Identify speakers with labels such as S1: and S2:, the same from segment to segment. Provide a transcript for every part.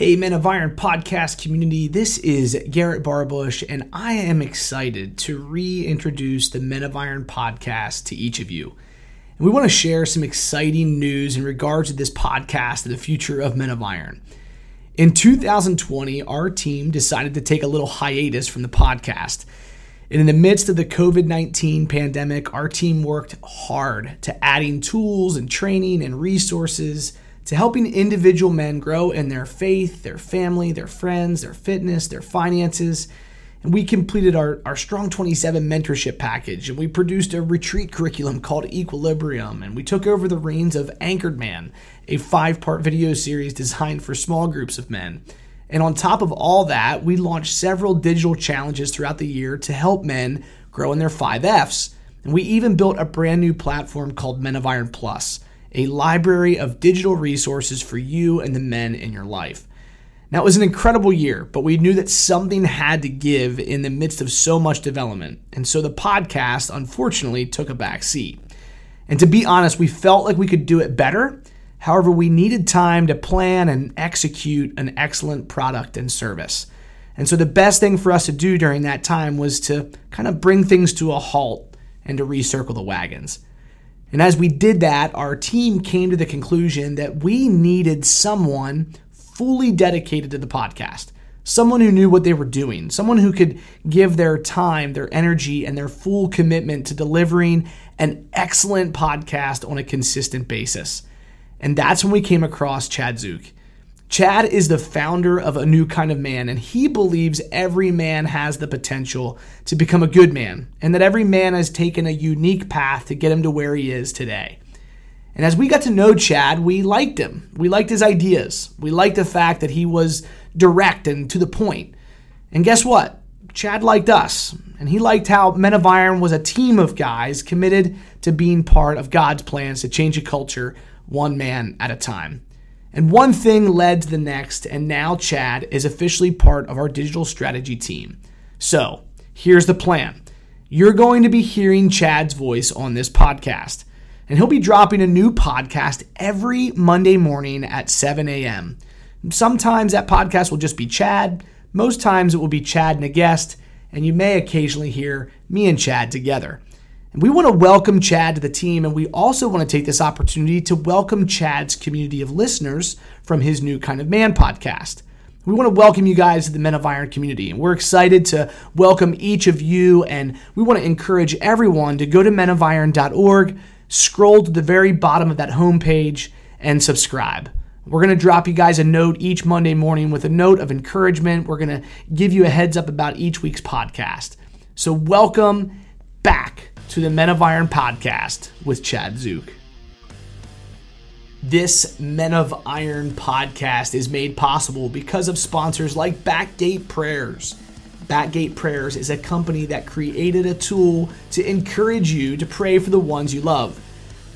S1: Hey, Men of Iron podcast community, this is Garrett Barbush, and I am excited to reintroduce the Men of Iron podcast to each of you. And we want to share some exciting news in regards to this podcast and the future of Men of Iron. In 2020, our team decided to take a little hiatus from the podcast. And in the midst of the COVID 19 pandemic, our team worked hard to adding tools and training and resources to helping individual men grow in their faith, their family, their friends, their fitness, their finances. And we completed our, our Strong 27 mentorship package, and we produced a retreat curriculum called Equilibrium, and we took over the reins of Anchored Man, a five part video series designed for small groups of men. And on top of all that, we launched several digital challenges throughout the year to help men grow in their five F's. And we even built a brand new platform called Men of Iron Plus a library of digital resources for you and the men in your life. Now, it was an incredible year, but we knew that something had to give in the midst of so much development. And so the podcast, unfortunately, took a back seat. And to be honest, we felt like we could do it better. However, we needed time to plan and execute an excellent product and service. And so the best thing for us to do during that time was to kind of bring things to a halt and to recircle the wagons. And as we did that, our team came to the conclusion that we needed someone fully dedicated to the podcast, someone who knew what they were doing, someone who could give their time, their energy, and their full commitment to delivering an excellent podcast on a consistent basis. And that's when we came across Chad Zook. Chad is the founder of A New Kind of Man, and he believes every man has the potential to become a good man, and that every man has taken a unique path to get him to where he is today. And as we got to know Chad, we liked him. We liked his ideas. We liked the fact that he was direct and to the point. And guess what? Chad liked us, and he liked how Men of Iron was a team of guys committed to being part of God's plans to change a culture one man at a time. And one thing led to the next, and now Chad is officially part of our digital strategy team. So, here's the plan you're going to be hearing Chad's voice on this podcast, and he'll be dropping a new podcast every Monday morning at 7 a.m. Sometimes that podcast will just be Chad, most times it will be Chad and a guest, and you may occasionally hear me and Chad together. And we want to welcome Chad to the team, and we also want to take this opportunity to welcome Chad's community of listeners from his new Kind of Man podcast. We want to welcome you guys to the Men of Iron community, and we're excited to welcome each of you. And we want to encourage everyone to go to menofiron.org, scroll to the very bottom of that homepage, and subscribe. We're going to drop you guys a note each Monday morning with a note of encouragement. We're going to give you a heads up about each week's podcast. So, welcome back to the Men of Iron podcast with Chad Zook. This Men of Iron podcast is made possible because of sponsors like Backgate Prayers. Backgate Prayers is a company that created a tool to encourage you to pray for the ones you love.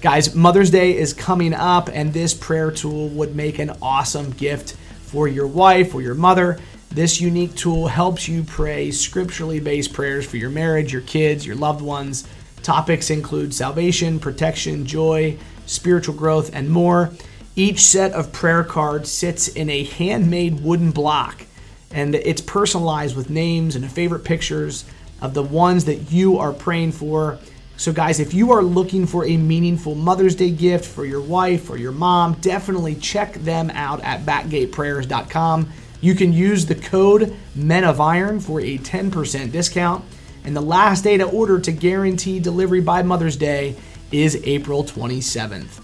S1: Guys, Mother's Day is coming up, and this prayer tool would make an awesome gift for your wife or your mother. This unique tool helps you pray scripturally based prayers for your marriage, your kids, your loved ones Topics include salvation, protection, joy, spiritual growth, and more. Each set of prayer cards sits in a handmade wooden block, and it's personalized with names and favorite pictures of the ones that you are praying for. So, guys, if you are looking for a meaningful Mother's Day gift for your wife or your mom, definitely check them out at backgateprayers.com. You can use the code Men of Iron for a 10% discount and the last day to order to guarantee delivery by Mother's Day is April 27th.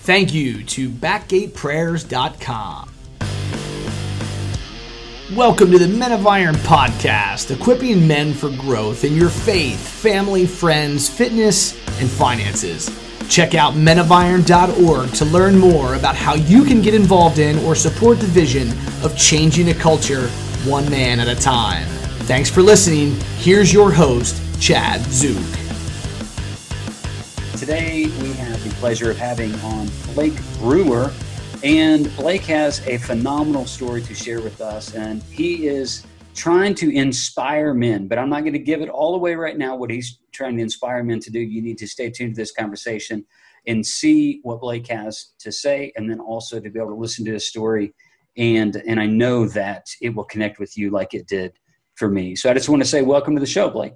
S1: Thank you to backgateprayers.com. Welcome to the Men of Iron podcast, equipping men for growth in your faith, family, friends, fitness, and finances. Check out menofiron.org to learn more about how you can get involved in or support the vision of changing a culture one man at a time. Thanks for listening. Here's your host, Chad Zook.
S2: Today, we have the pleasure of having on Blake Brewer. And Blake has a phenomenal story to share with us. And he is trying to inspire men, but I'm not going to give it all away right now what he's trying to inspire men to do. You need to stay tuned to this conversation and see what Blake has to say, and then also to be able to listen to his story and and I know that it will connect with you like it did for me. So I just want to say welcome to the show, Blake.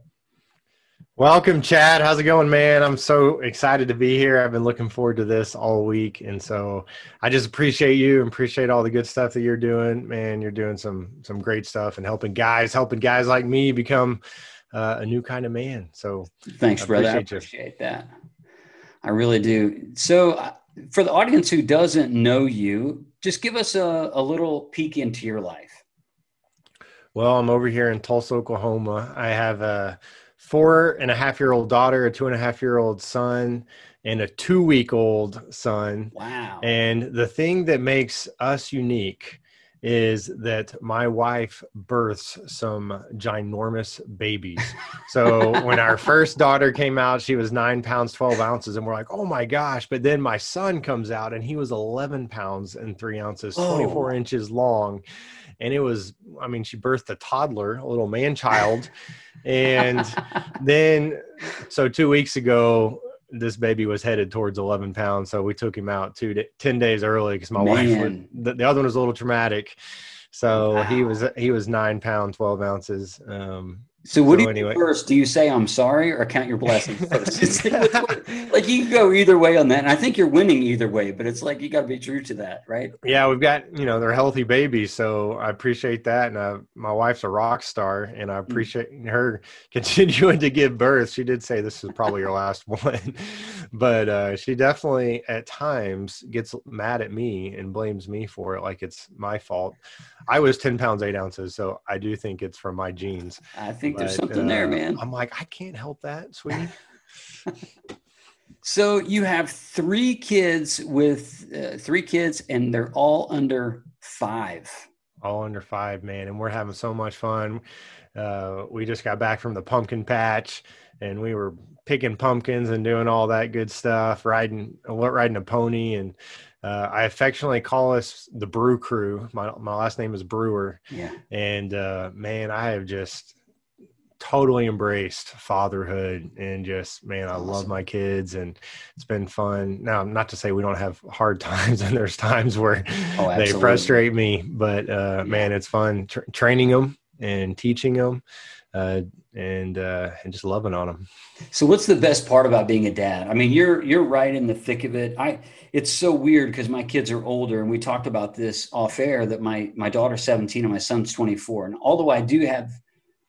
S3: Welcome, Chad. How's it going, man? I'm so excited to be here. I've been looking forward to this all week, and so I just appreciate you and appreciate all the good stuff that you're doing. Man, you're doing some some great stuff and helping guys, helping guys like me become uh, a new kind of man. So
S2: thanks, I brother. I appreciate you. that. I really do. So, uh, for the audience who doesn't know you, just give us a, a little peek into your life.
S3: Well, I'm over here in Tulsa, Oklahoma. I have a four and a half year old daughter, a two and a half year old son, and a two week old son.
S2: Wow.
S3: And the thing that makes us unique is that my wife births some ginormous babies. So when our first daughter came out, she was nine pounds, 12 ounces. And we're like, oh my gosh. But then my son comes out and he was 11 pounds and three ounces, 24 oh. inches long. And it was, I mean, she birthed a toddler, a little man child. and then, so two weeks ago, this baby was headed towards 11 pounds. So we took him out two, 10 days early because my Man. wife, the, the, other one was a little traumatic. So wow. he was, he was nine pound, 12 ounces. Um,
S2: so what so do you anyway. do first? Do you say I'm sorry or count your blessings first? like you can go either way on that. And I think you're winning either way, but it's like you got to be true to that, right?
S3: Yeah, we've got you know they're healthy babies, so I appreciate that. And uh, my wife's a rock star, and I mm. appreciate mm. her continuing to give birth. She did say this is probably your last one, but uh, she definitely at times gets mad at me and blames me for it, like it's my fault. I was ten pounds eight ounces, so I do think it's from my genes.
S2: I think but, there's something uh, there, man.
S3: I'm like, I can't help that, sweetie.
S2: so you have three kids with uh, three kids, and they're all under five.
S3: All under five, man, and we're having so much fun. Uh, we just got back from the pumpkin patch, and we were picking pumpkins and doing all that good stuff, riding riding a pony, and uh, I affectionately call us the Brew Crew. My my last name is Brewer.
S2: Yeah.
S3: And uh, man, I have just totally embraced fatherhood and just man, I awesome. love my kids and it's been fun. Now, not to say we don't have hard times and there's times where oh, they frustrate me, but uh, yeah. man, it's fun tra- training them and teaching them. Uh, and uh, and just loving on them.
S2: So, what's the best part about being a dad? I mean, you're you're right in the thick of it. I it's so weird because my kids are older, and we talked about this off air that my my daughter's 17 and my son's 24, and although I do have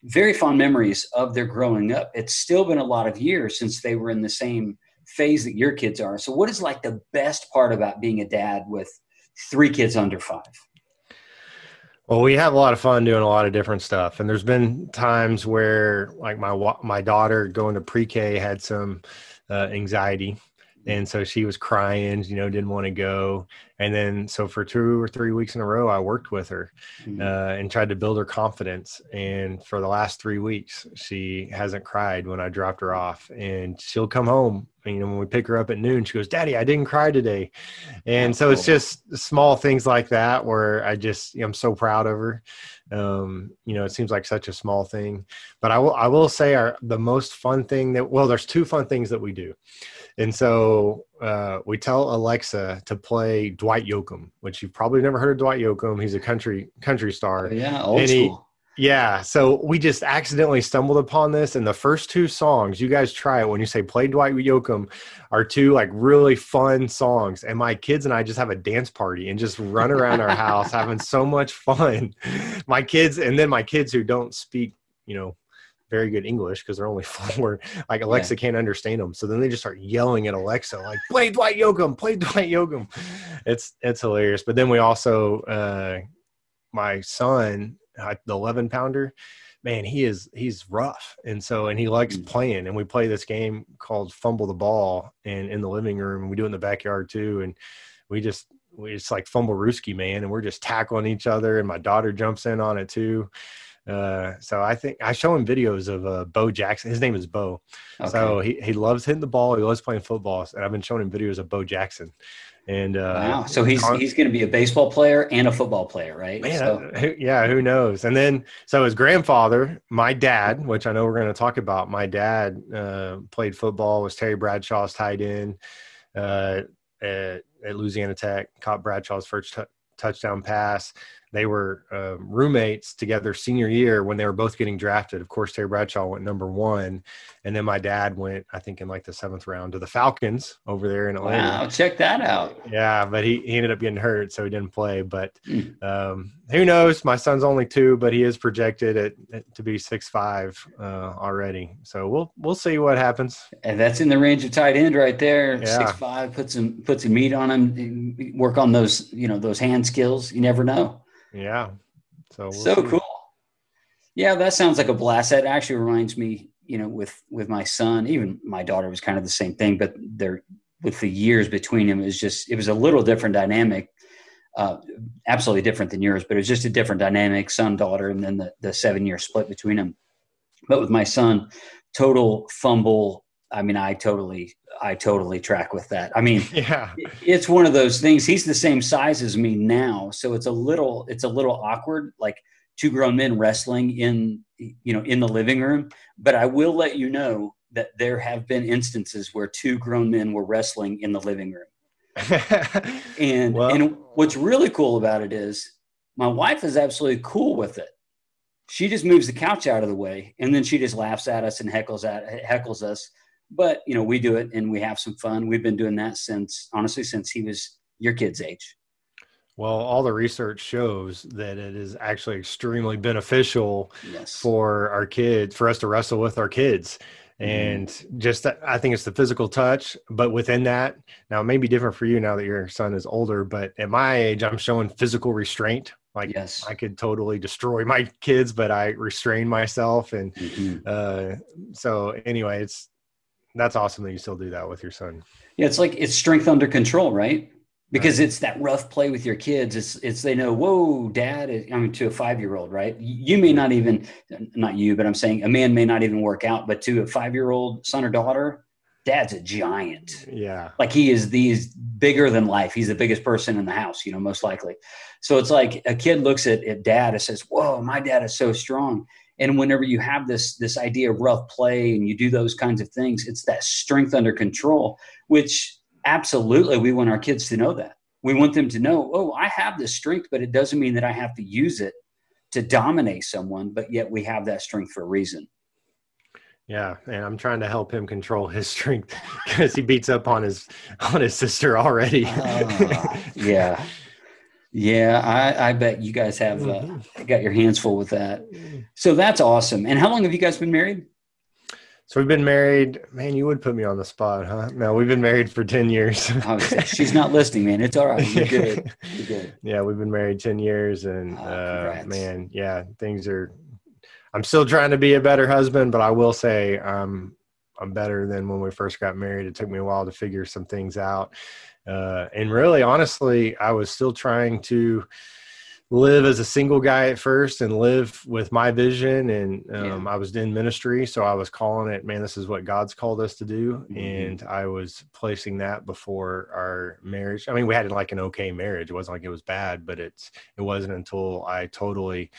S2: very fond memories of their growing up. It's still been a lot of years since they were in the same phase that your kids are. So, what is like the best part about being a dad with three kids under five?
S3: Well, we have a lot of fun doing a lot of different stuff, and there's been times where, like my my daughter going to pre-K had some uh, anxiety, and so she was crying you know didn't want to go and then so for two or three weeks in a row i worked with her mm-hmm. uh, and tried to build her confidence and for the last three weeks she hasn't cried when i dropped her off and she'll come home you know when we pick her up at noon she goes daddy i didn't cry today and so it's just small things like that where i just i'm so proud of her um, you know it seems like such a small thing but i will i will say our the most fun thing that well there's two fun things that we do and so uh, we tell Alexa to play Dwight Yoakam, which you've probably never heard of Dwight Yoakam. He's a country country star.
S2: Oh, yeah, old and school.
S3: Yeah, so we just accidentally stumbled upon this, and the first two songs, you guys try it when you say play Dwight Yoakam, are two like really fun songs. And my kids and I just have a dance party and just run around our house having so much fun. My kids, and then my kids who don't speak, you know, very good English because they're only four. Like Alexa yeah. can't understand them, so then they just start yelling at Alexa, like "Play Dwight Yoakam, play Dwight Yoakam." It's it's hilarious. But then we also, uh, my son, the eleven pounder, man, he is he's rough, and so and he likes mm. playing. And we play this game called Fumble the Ball, and in the living room, and we do it in the backyard too, and we just we just like fumble Rooski, man, and we're just tackling each other, and my daughter jumps in on it too uh, so I think I show him videos of uh, Bo Jackson. His name is Bo. Okay. So he, he loves hitting the ball. He loves playing football. And I've been showing him videos of Bo Jackson. And uh,
S2: wow, so he's on, he's going to be a baseball player and a football player, right?
S3: Man,
S2: so.
S3: yeah, who knows? And then so his grandfather, my dad, which I know we're going to talk about, my dad uh, played football, was Terry Bradshaw's tight end uh, at, at Louisiana Tech, caught Bradshaw's first t- touchdown pass they were uh, roommates together senior year when they were both getting drafted. Of course, Terry Bradshaw went number one, and then my dad went, I think, in like the seventh round to the Falcons over there in Atlanta.
S2: Wow, check that out.
S3: Yeah, but he, he ended up getting hurt, so he didn't play. But mm. um, who knows? My son's only two, but he is projected at, at to be six five uh, already. So we'll we'll see what happens.
S2: And that's in the range of tight end right there. Yeah. Six five, put some put some meat on him. Work on those you know those hand skills. You never know.
S3: Yeah.
S2: So we'll so see. cool. Yeah, that sounds like a blast. That actually reminds me, you know, with with my son, even my daughter was kind of the same thing, but they're with the years between them is just it was a little different dynamic. Uh, absolutely different than yours, but it was just a different dynamic, son, daughter, and then the, the seven year split between them. But with my son, total fumble. I mean, I totally I totally track with that. I mean,
S3: yeah,
S2: it's one of those things. He's the same size as me now, so it's a little it's a little awkward, like two grown men wrestling in you know in the living room. But I will let you know that there have been instances where two grown men were wrestling in the living room. and well, and what's really cool about it is my wife is absolutely cool with it. She just moves the couch out of the way, and then she just laughs at us and heckles at heckles us but you know we do it and we have some fun we've been doing that since honestly since he was your kid's age
S3: well all the research shows that it is actually extremely beneficial
S2: yes.
S3: for our kids for us to wrestle with our kids mm-hmm. and mm. just i think it's the physical touch but within that now it may be different for you now that your son is older but at my age i'm showing physical restraint like
S2: yes.
S3: I could totally destroy my kids, but I restrain myself. And mm-hmm. uh, so anyway, it's that's awesome that you still do that with your son.
S2: Yeah, it's like it's strength under control, right? Because right. it's that rough play with your kids. It's it's they know, whoa, dad. I mean, to a five year old, right? You may not even, not you, but I'm saying a man may not even work out, but to a five year old son or daughter, dad's a giant.
S3: Yeah,
S2: like he is. These bigger than life. He's the biggest person in the house, you know, most likely. So it's like a kid looks at, at dad and says, "Whoa, my dad is so strong." And whenever you have this this idea of rough play and you do those kinds of things it's that strength under control which absolutely we want our kids to know that. We want them to know oh i have this strength but it doesn't mean that i have to use it to dominate someone but yet we have that strength for a reason.
S3: Yeah, and I'm trying to help him control his strength because he beats up on his on his sister already.
S2: uh, yeah, yeah, I, I bet you guys have uh, mm-hmm. got your hands full with that. So that's awesome. And how long have you guys been married?
S3: So we've been married. Man, you would put me on the spot, huh? No, we've been married for ten years.
S2: oh, she's not listening, man. It's all right. You're good. You're good.
S3: Yeah, we've been married ten years, and oh, uh, man, yeah, things are. I'm still trying to be a better husband, but I will say um, I'm better than when we first got married. It took me a while to figure some things out. Uh, and really, honestly, I was still trying to live as a single guy at first and live with my vision and um, yeah. i was in ministry so i was calling it man this is what god's called us to do mm-hmm. and i was placing that before our marriage i mean we had like an okay marriage it wasn't like it was bad but it's it wasn't until i totally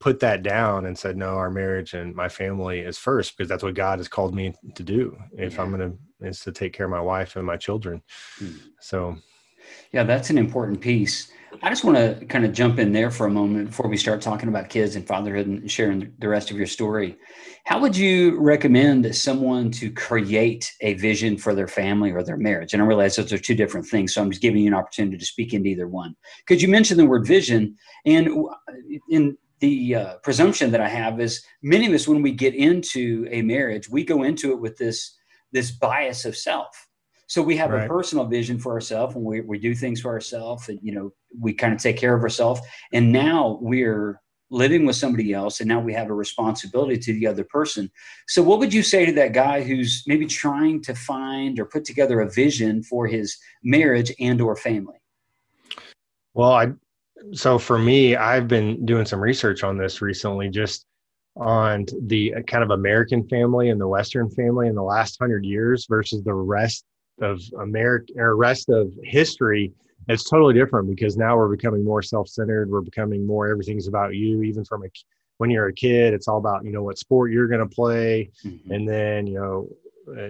S3: put that down and said no our marriage and my family is first because that's what god has called me to do if yeah. i'm going to is to take care of my wife and my children. Mm. So,
S2: yeah, that's an important piece. I just want to kind of jump in there for a moment before we start talking about kids and fatherhood and sharing the rest of your story. How would you recommend someone to create a vision for their family or their marriage? And I realize those are two different things, so I'm just giving you an opportunity to speak into either one. Because you mentioned the word vision, and in the uh, presumption that I have is many of us, when we get into a marriage, we go into it with this this bias of self. So we have right. a personal vision for ourselves and we, we do things for ourselves and, you know, we kind of take care of ourselves. And now we're living with somebody else and now we have a responsibility to the other person. So what would you say to that guy who's maybe trying to find or put together a vision for his marriage and or family?
S3: Well, I so for me, I've been doing some research on this recently just on the kind of American family and the Western family in the last hundred years versus the rest of America or rest of history, it's totally different because now we're becoming more self-centered. We're becoming more everything's about you. Even from a when you're a kid, it's all about you know what sport you're going to play, mm-hmm. and then you know uh,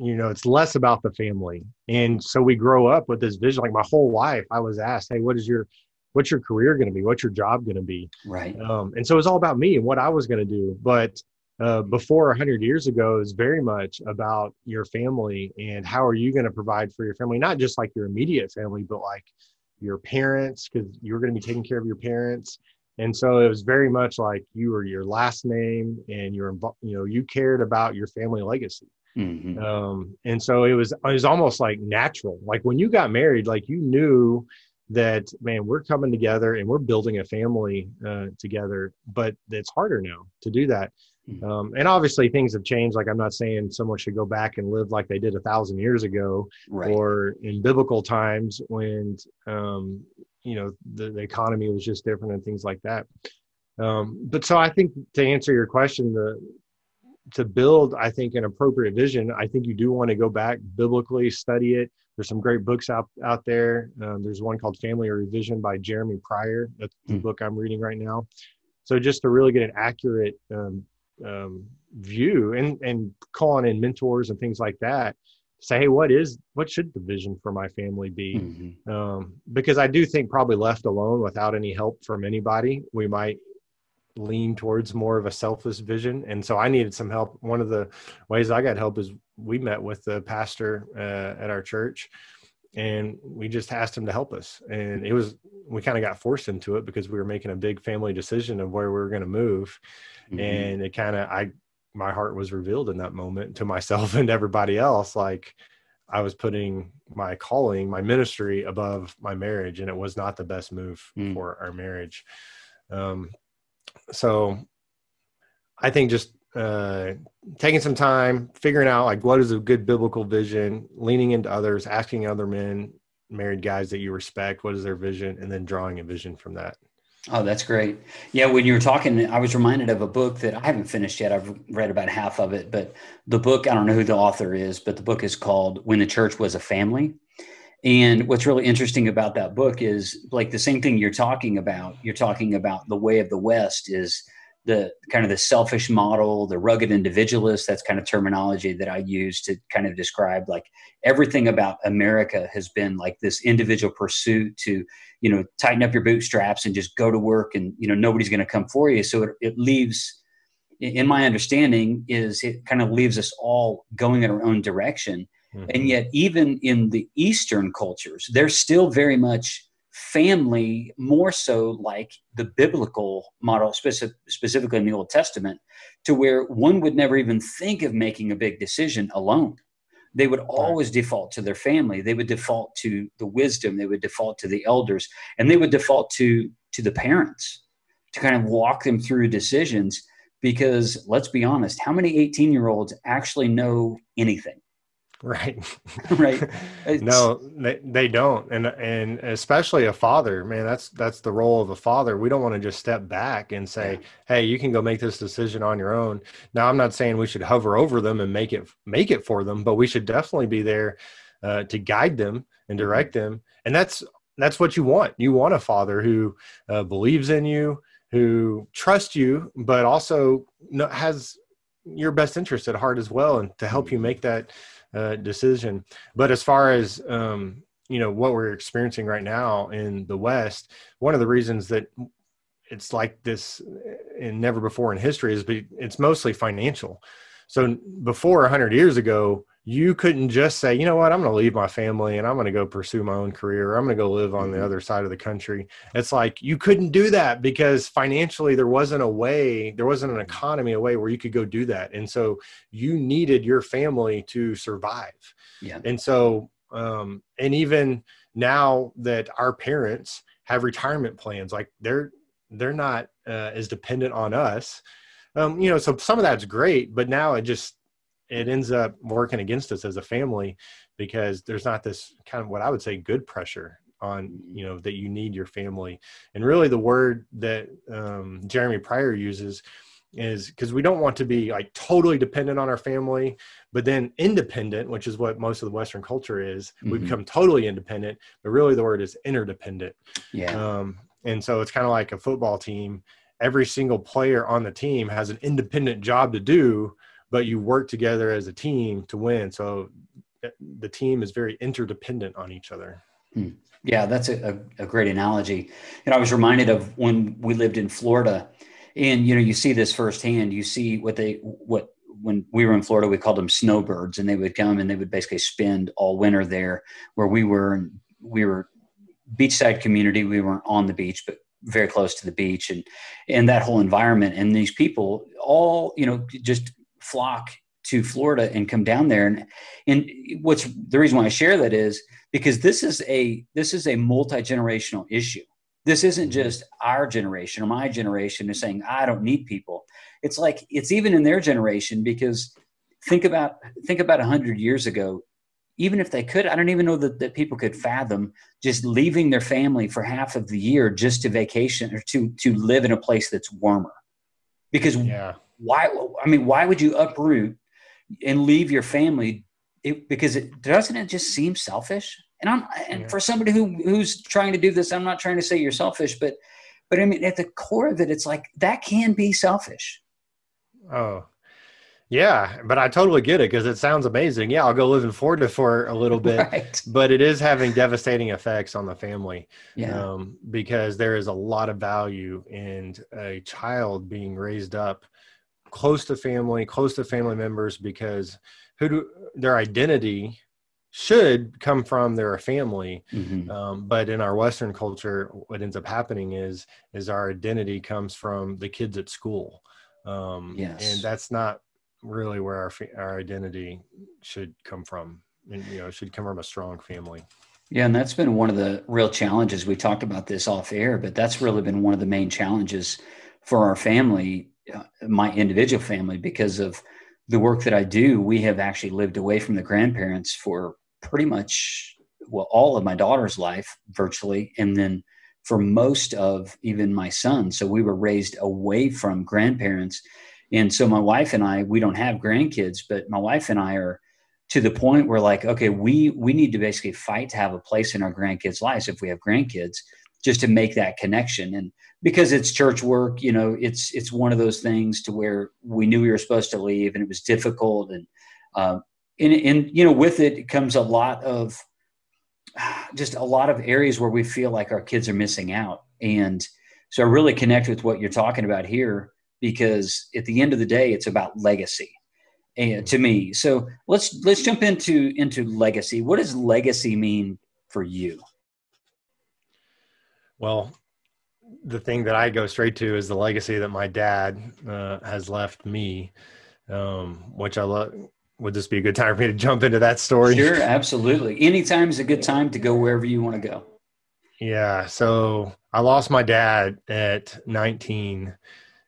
S3: you know it's less about the family and so we grow up with this vision like my whole life i was asked hey what is your what's your career going to be what's your job going to be.
S2: Right.
S3: Um, and so it's all about me and what i was going to do. But uh, before 100 years ago is very much about your family and how are you going to provide for your family not just like your immediate family but like your parents because you're going to be taking care of your parents. And so it was very much like you were your last name and you're you know you cared about your family legacy. Mm-hmm. um, and so it was it was almost like natural. Like when you got married like you knew that man we're coming together and we're building a family uh, together but it's harder now to do that mm-hmm. um, and obviously things have changed like i'm not saying someone should go back and live like they did a thousand years ago right. or in biblical times when um, you know the, the economy was just different and things like that um, but so i think to answer your question the to build i think an appropriate vision i think you do want to go back biblically study it there's some great books out out there um, there's one called family revision by jeremy pryor that's the mm. book i'm reading right now so just to really get an accurate um, um, view and and calling in mentors and things like that say, hey, what is what should the vision for my family be? Mm-hmm. Um, because I do think probably left alone without any help from anybody, we might lean towards more of a selfish vision. And so I needed some help. One of the ways I got help is we met with the pastor uh, at our church and we just asked him to help us and it was we kind of got forced into it because we were making a big family decision of where we were going to move mm-hmm. and it kind of i my heart was revealed in that moment to myself and everybody else like i was putting my calling my ministry above my marriage and it was not the best move mm. for our marriage um, so i think just uh, taking some time figuring out like what is a good biblical vision leaning into others asking other men married guys that you respect what is their vision and then drawing a vision from that
S2: Oh, that's great. Yeah, when you were talking, I was reminded of a book that I haven't finished yet. I've read about half of it, but the book, I don't know who the author is, but the book is called When the Church Was a Family. And what's really interesting about that book is like the same thing you're talking about. You're talking about the way of the West is the kind of the selfish model, the rugged individualist. That's kind of terminology that I use to kind of describe like everything about America has been like this individual pursuit to, you know, tighten up your bootstraps and just go to work and, you know, nobody's going to come for you. So it, it leaves, in my understanding, is it kind of leaves us all going in our own direction. Mm-hmm. And yet, even in the Eastern cultures, they're still very much family more so like the biblical model, specific, specifically in the Old Testament, to where one would never even think of making a big decision alone. They would always default to their family. They would default to the wisdom. They would default to the elders, and they would default to to the parents to kind of walk them through decisions. Because let's be honest, how many 18 year olds actually know anything?
S3: Right.
S2: Right.
S3: No they, they don't. And and especially a father man that's that's the role of a father. We don't want to just step back and say yeah. hey you can go make this decision on your own. Now i'm not saying we should hover over them and make it make it for them but we should definitely be there uh, to guide them and mm-hmm. direct them. And that's that's what you want. You want a father who uh, believes in you who trusts you but also has your best interest at heart as well and to help you mm-hmm. make that uh, decision. But as far as um, you know what we're experiencing right now in the West, one of the reasons that it's like this and never before in history is be, it's mostly financial. So before 100 years ago, you couldn't just say, you know what, I'm going to leave my family and I'm going to go pursue my own career. I'm going to go live on the mm-hmm. other side of the country. It's like you couldn't do that because financially there wasn't a way, there wasn't an mm-hmm. economy, a way where you could go do that. And so you needed your family to survive. Yeah. And so, um, and even now that our parents have retirement plans, like they're, they're not uh, as dependent on us. Um, you know, so some of that's great, but now it just it ends up working against us as a family because there's not this kind of what I would say good pressure on you know that you need your family. And really the word that um, Jeremy Pryor uses is because we don't want to be like totally dependent on our family but then independent which is what most of the western culture is mm-hmm. we become totally independent but really the word is interdependent.
S2: Yeah.
S3: Um, and so it's kind of like a football team. Every single player on the team has an independent job to do but you work together as a team to win. So uh, the team is very interdependent on each other.
S2: Hmm. Yeah, that's a, a, a, great analogy. And I was reminded of when we lived in Florida, and you know, you see this firsthand. You see what they what when we were in Florida, we called them snowbirds, and they would come and they would basically spend all winter there. Where we were, we were beachside community. We weren't on the beach, but very close to the beach, and and that whole environment. And these people all, you know, just flock to Florida and come down there. And and what's the reason why I share that is because this is a this is a multi-generational issue. This isn't mm-hmm. just our generation or my generation is saying I don't need people. It's like it's even in their generation because think about think about a hundred years ago. Even if they could, I don't even know that, that people could fathom just leaving their family for half of the year just to vacation or to to live in a place that's warmer. Because yeah. Why? I mean, why would you uproot and leave your family it, because it doesn't it just seem selfish and i'm and yeah. for somebody who who's trying to do this i'm not trying to say you're selfish but but i mean at the core of it it's like that can be selfish
S3: oh yeah but i totally get it because it sounds amazing yeah i'll go live in florida for a little bit right. but it is having devastating effects on the family yeah. Um, because there is a lot of value in a child being raised up close to family, close to family members because who do their identity should come from their family. Mm-hmm. Um, but in our Western culture, what ends up happening is is our identity comes from the kids at school. Um, yes. and that's not really where our our identity should come from. And, you know, should come from a strong family.
S2: Yeah, and that's been one of the real challenges. We talked about this off air, but that's really been one of the main challenges for our family Uh, my individual family because of the work that I do. We have actually lived away from the grandparents for pretty much well all of my daughter's life virtually, and then for most of even my son. So we were raised away from grandparents. And so my wife and I, we don't have grandkids, but my wife and I are to the point where like, okay, we we need to basically fight to have a place in our grandkids' lives if we have grandkids, just to make that connection. And because it's church work you know it's it's one of those things to where we knew we were supposed to leave and it was difficult. And um, and, and you know with it comes a lot of just a lot of areas where we feel like our kids are missing out. And so i really connect with what you're talking about here because at the end of the day it's about legacy and to me. So let's let's jump into into legacy. What does legacy mean for you
S3: well the thing that I go straight to is the legacy that my dad uh, has left me, um, which I love. Would this be a good time for me to jump into that story?
S2: Sure, absolutely. Anytime is a good time to go wherever you want to go.
S3: Yeah. So I lost my dad at 19,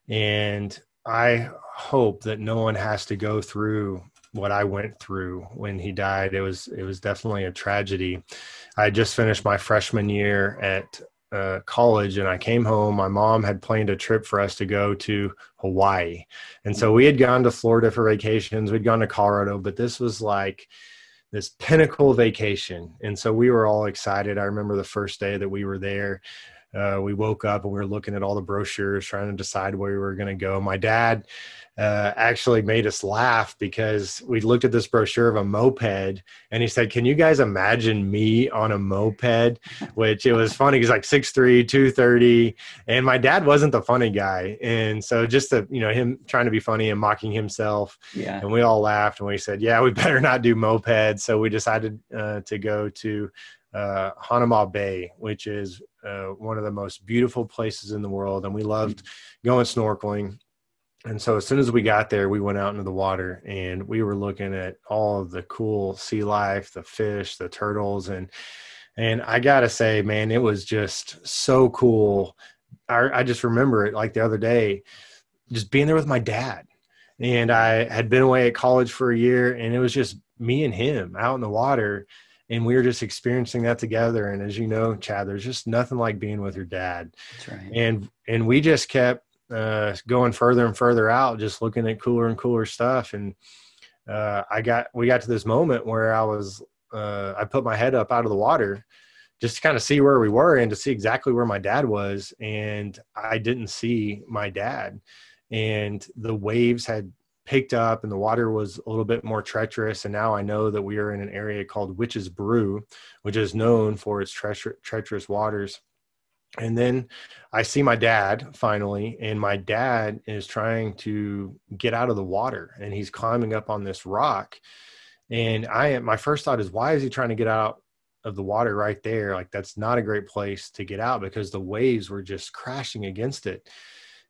S3: and I hope that no one has to go through what I went through when he died. It was it was definitely a tragedy. I just finished my freshman year at uh, college and I came home, my mom had planned a trip for us to go to Hawaii. And so we had gone to Florida for vacations, we'd gone to Colorado, but this was like this pinnacle vacation. And so we were all excited. I remember the first day that we were there. Uh, we woke up and we were looking at all the brochures, trying to decide where we were going to go. My dad uh, actually made us laugh because we looked at this brochure of a moped and he said, Can you guys imagine me on a moped? Which it was funny. He's like 6'3, 230. And my dad wasn't the funny guy. And so just to, you know, him trying to be funny and mocking himself. Yeah. And we all laughed and we said, Yeah, we better not do moped. So we decided uh, to go to uh, Hanauma Bay, which is uh, one of the most beautiful places in the world. And we loved going snorkeling. And so as soon as we got there we went out into the water and we were looking at all of the cool sea life the fish the turtles. And and i gotta say man it was just so cool. I, I just remember it like the other day just being there with my dad. And i had been away at college for a year and it was just me and him out in the water and we were just experiencing that together and as you know chad there's just nothing like being with your dad right. and and we just kept uh, going further and further out, just looking at cooler and cooler stuff. And uh, I got we got to this moment where I was uh, I put my head up out of the water just to kind of see where we were and to see exactly where my dad was. And I didn't see my dad, and the waves had picked up and the water was a little bit more treacherous. And now i know that we are in an area called witch's brew which is known for its tre- treacherous waters. And then i see my dad finally and my dad is trying to get out of the water and he's climbing up on this rock. And i am my first thought is why is he trying to get out of the water right there? Like that's not a great place to get out because the waves were just crashing against it.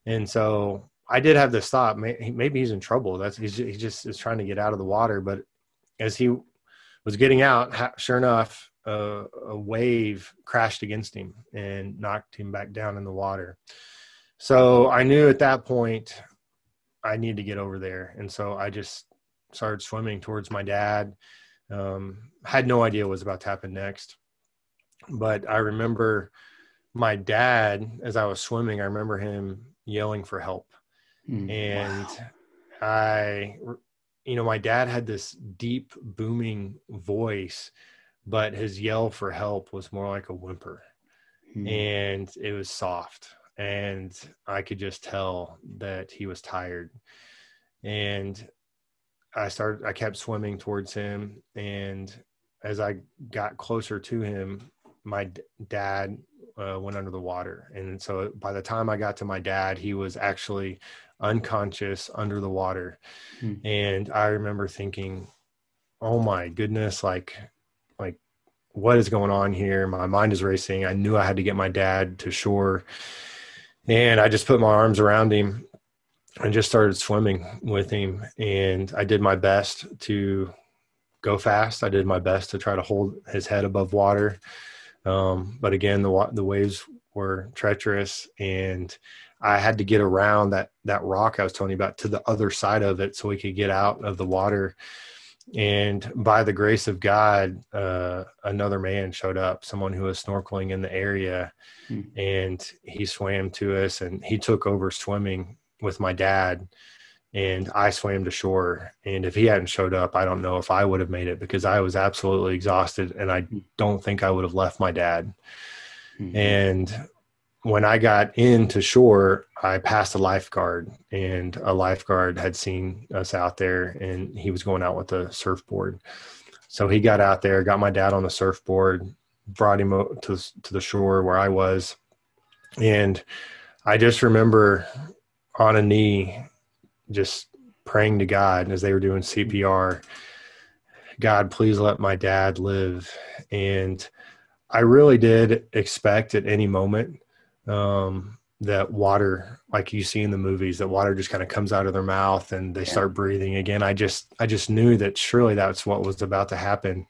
S3: And so i did have this thought maybe he's in trouble that's he's, he just is trying to get out of the water but as he was getting out sure enough a, a wave crashed against him and knocked him back down in the water so i knew at that point i need to get over there and so i just started swimming towards my dad um, had no idea what was about to happen next. But I remember my dad, as I was swimming, I remember him yelling for help. Mm, and wow. I, you know, my dad had this deep, booming voice, but his yell for help was more like a whimper. Mm. And it was soft. And I could just tell that he was tired. And I started, I kept swimming towards him. And as I got closer to him, my d- dad uh, went under the water. And so by the time I got to my dad, he was actually unconscious under the water. Hmm. And I remember thinking, oh my goodness, like, like, what is going on here? My mind is racing. I knew I had to get my dad to shore. And I just put my arms around him I just started swimming with him, and I did my best to go fast. I did my best to try to hold his head above water, um, but again, the the waves were treacherous, and I had to get around that that rock I was telling you about to the other side of it so we could get out of the water. And by the grace of God, uh, another man showed up, someone who was snorkeling in the area, hmm. and he swam to us and he took over swimming with my dad and I swam to shore. And if he hadn't showed up, I don't know if I would have made it because I was absolutely exhausted and I don't think I would have left my dad. Mm-hmm. And when I got into shore, I passed a lifeguard and a lifeguard had seen us out there and he was going out with a surfboard. So he got out there, got my dad on the surfboard, brought him to, to the shore where I was. And I just remember on a knee, just praying to God as they were doing CPR. God, please let my dad live. And I really did expect at any moment um, that water, like you see in the movies, that water just kind of comes out of their mouth and they yeah. start breathing again. I just, I just knew that surely that's what was about to happen.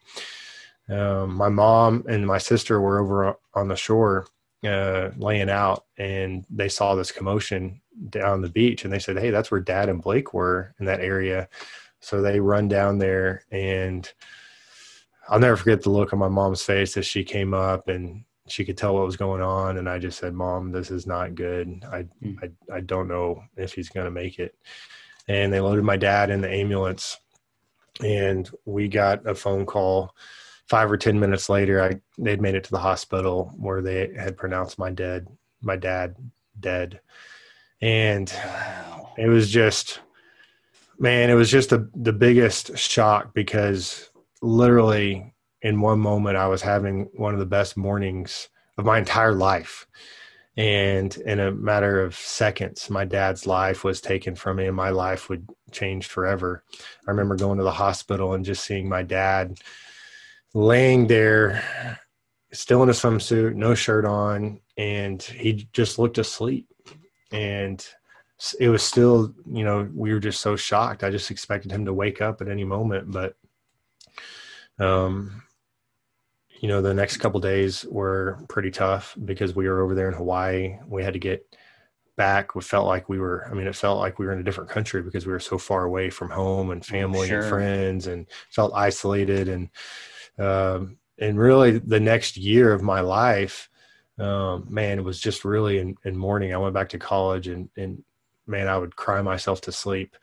S3: Um, my mom and my sister were over on the shore uh, laying out, and they saw this commotion down the beach and they said, Hey, that's where dad and Blake were in that area. So they run down there and I'll never forget the look on my mom's face as she came up and she could tell what was going on. And I just said, Mom, this is not good. I, mm. I, I don't know if he's going to make it. And they loaded my dad in the ambulance and we got a phone call five or 10 minutes later. I, they'd made it to the hospital where they had pronounced my dead, my dad dead and it was just man it was just a, the biggest shock because literally in one moment i was having one of the best mornings of my entire life. And in a matter of seconds my dad's life was taken from me and my life would change forever. I remember going to the hospital and just seeing my dad laying there still in a swimsuit no shirt on and he just looked asleep. And it was still you know we were just so shocked. I just expected him to wake up at any moment but um you know the next couple days were pretty tough because we were over there in hawaii we had to get back we felt like we were i mean it felt like we were in a different country because we were so far away from home and family sure. and friends and felt isolated and um and really the next year of my life um, man, it was just really in, in mourning. I went back to college and, and man, I would cry myself to sleep.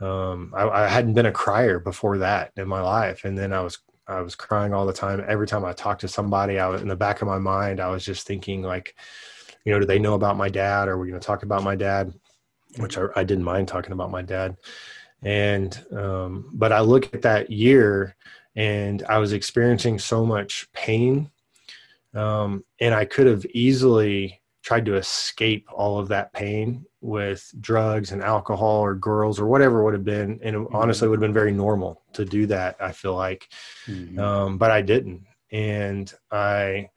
S3: Um, I, I, hadn't been a crier before that in my life. And then I was, I was crying all the time. Every time I talked to somebody, I was in the back of my mind, I was just thinking like, you know, do they know about my dad? Are we going to talk about my dad? Which I, I didn't mind talking about my dad. And, um, but I look at that year and I was experiencing so much pain. Um, and I could have easily tried to escape all of that pain with drugs and alcohol or girls or whatever would have been. And mm-hmm. honestly, would have been very normal to do that, I feel like. Mm-hmm. Um, but I didn't. And I,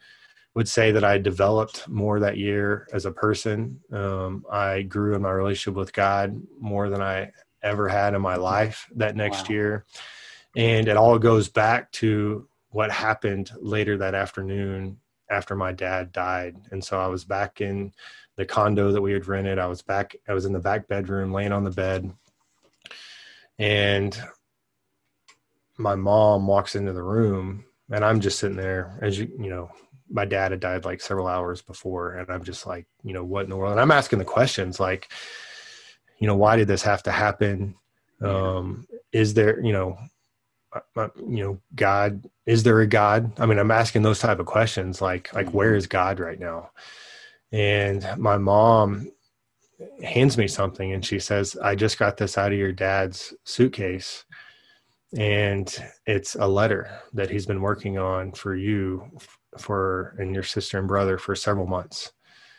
S3: would say that I developed more that year as a person. Um, I grew in my relationship with God more than I ever had in my life that next wow. year. And it all goes back to what happened later that afternoon after my dad died. And so I was back in the condo that we had rented. I was back, I was in the back bedroom laying on the bed. And my mom walks into the room and I'm just sitting there as you, you know, my dad had died like several hours before and i'm just like you know what in the world? And i'm asking the questions like you know why did this have to happen? Um is there you know uh, uh, you know god is there a god? I mean i'm asking those type of questions like like where is god right now and my mom hands me something and she says i just got this out of your dad's suitcase and it's a letter that he's been working on for you for and your sister and brother for several months.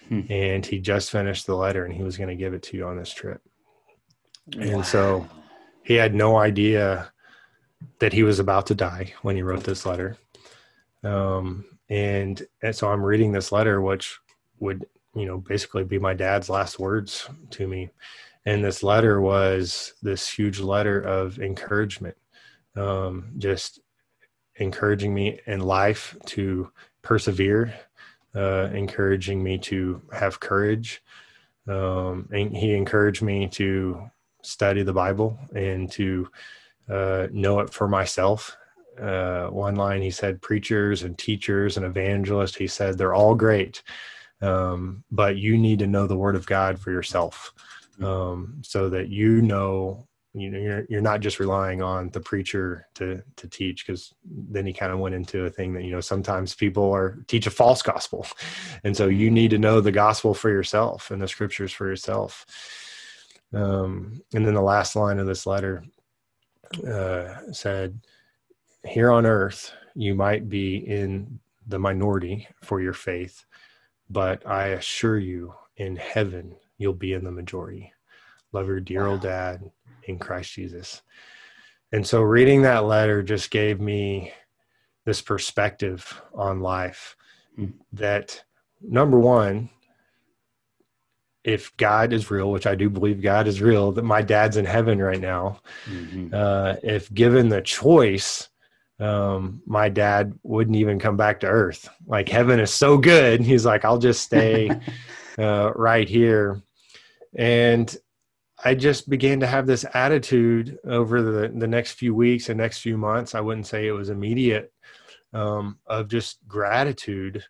S3: Hmm. And he just finished the letter and he was going to give it to you on this trip. Wow. And so he had no idea that he was about to die when he wrote this letter. Um, and, and so I'm reading this letter, which would, you know, basically be my dad's last words to me. And this letter was this huge letter of encouragement, um, just encouraging me in life to persevere, uh, encouraging me to have courage. Um, and he encouraged me to study the Bible and to uh, know it for myself. Uh, one line he said, preachers and teachers and evangelists, he said, they're all great, um, but you need to know the Word of God for yourself um, so that you know you know you're you're not just relying on the preacher to to teach because then he kind of went into a thing that you know sometimes people are teach a false gospel. And so you need to know the gospel for yourself and the scriptures for yourself. Um, and then the last line of this letter uh, said here on earth you might be in the minority for your faith but i assure you in heaven you'll be in the majority love your dear wow. old dad in Christ Jesus. And so reading that letter just gave me this perspective on life that number one, if God is real, which I do believe God is real, that my dad's in heaven right now. Mm-hmm. Uh, if given the choice, um, my dad wouldn't even come back to earth. Like heaven is so good. He's like, I'll just stay uh, right here. And I just began to have this attitude over the, the next few weeks and next few months. I wouldn't say it was immediate um, of just gratitude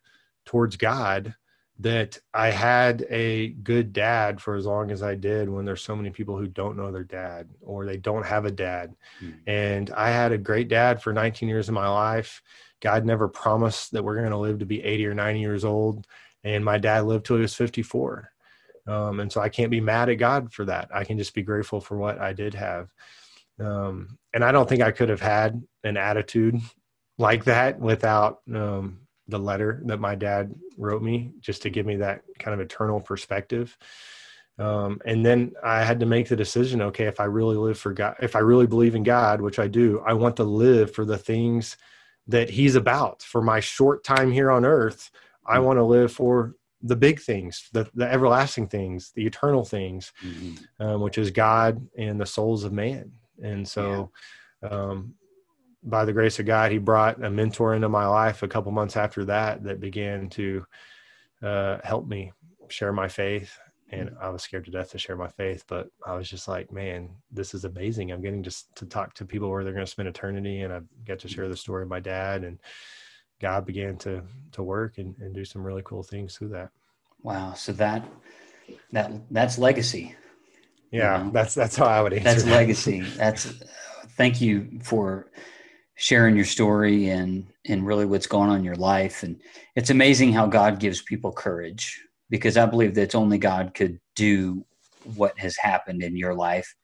S3: towards God that I had a good dad for as long as I did when there's so many people who don't know their dad or they don't have a dad. Mm. And I had a great dad for 19 years of my life. God never promised that we're going to live to be 80 or 90 years old. And my dad lived till he was 54. Um, and so I can't be mad at God for that. I can just be grateful for what I did have. Um, and I don't think I could have had an attitude like that without um, the letter that my dad wrote me, just to give me that kind of eternal perspective. Um, and then I had to make the decision okay, if I really live for God, if I really believe in God, which I do, I want to live for the things that He's about. For my short time here on earth, I mm. want to live for the big things, the, the everlasting things, the eternal things, mm-hmm. um, which is God and the souls of man. And so, yeah. um, by the grace of God, He brought a mentor into my life a couple months after that that began to uh, help me share my faith. And mm-hmm. I was scared to death to share my faith, but I was just like, man, this is amazing. I'm getting just to talk to people where they're going to spend eternity, and I got to share the story of my dad and God began to to work and, and do some really cool things through that.
S2: Wow. So that that that's legacy.
S3: Yeah, you know? that's that's how I would answer.
S2: That's
S3: that.
S2: legacy. That's thank you for sharing your story and and really what's going on in your life. And it's amazing how God gives people courage because I believe that only God could do what has happened in your life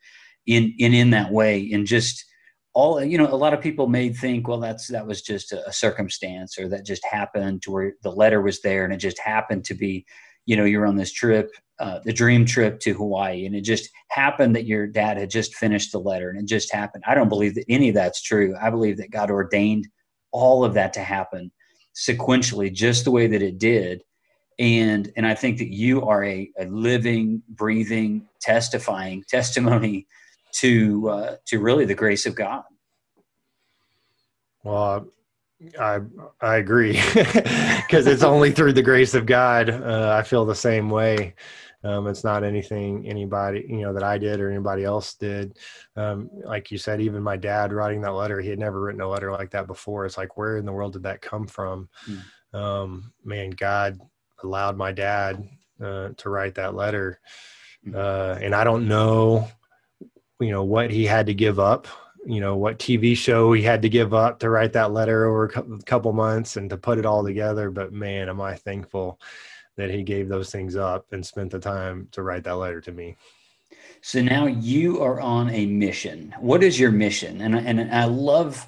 S2: in in in that way and just all you know a lot of people may think well that's that was just a, circumstance or that just happened where the letter was there and it just happened to be you know you're on this trip uh, the dream trip to hawaii and it just happened that your dad had just finished the letter and it just happened. I don't believe that any of that's true. I believe that god ordained all of that to happen sequentially just the way that it did. And and i think that you are a, a living breathing testifying testimony to uh, to really the grace of god.
S3: Well i i agree because it's only through the grace of god uh, i feel the same way um, it's not anything anybody you know that i did or anybody else did um, like you said even my dad writing that letter he had never written a letter like that before it's like where in the world did that come from mm. um, man god allowed my dad uh, to write that letter. Mm-hmm. Uh, and I don't know, you know, what he had to give up, you know, what TV show he had to give up to write that letter over a couple months and to put it all together. But man, am I thankful that he gave those things up and spent the time to write that letter to me.
S2: So now you are on a mission. What is your mission? And, and I love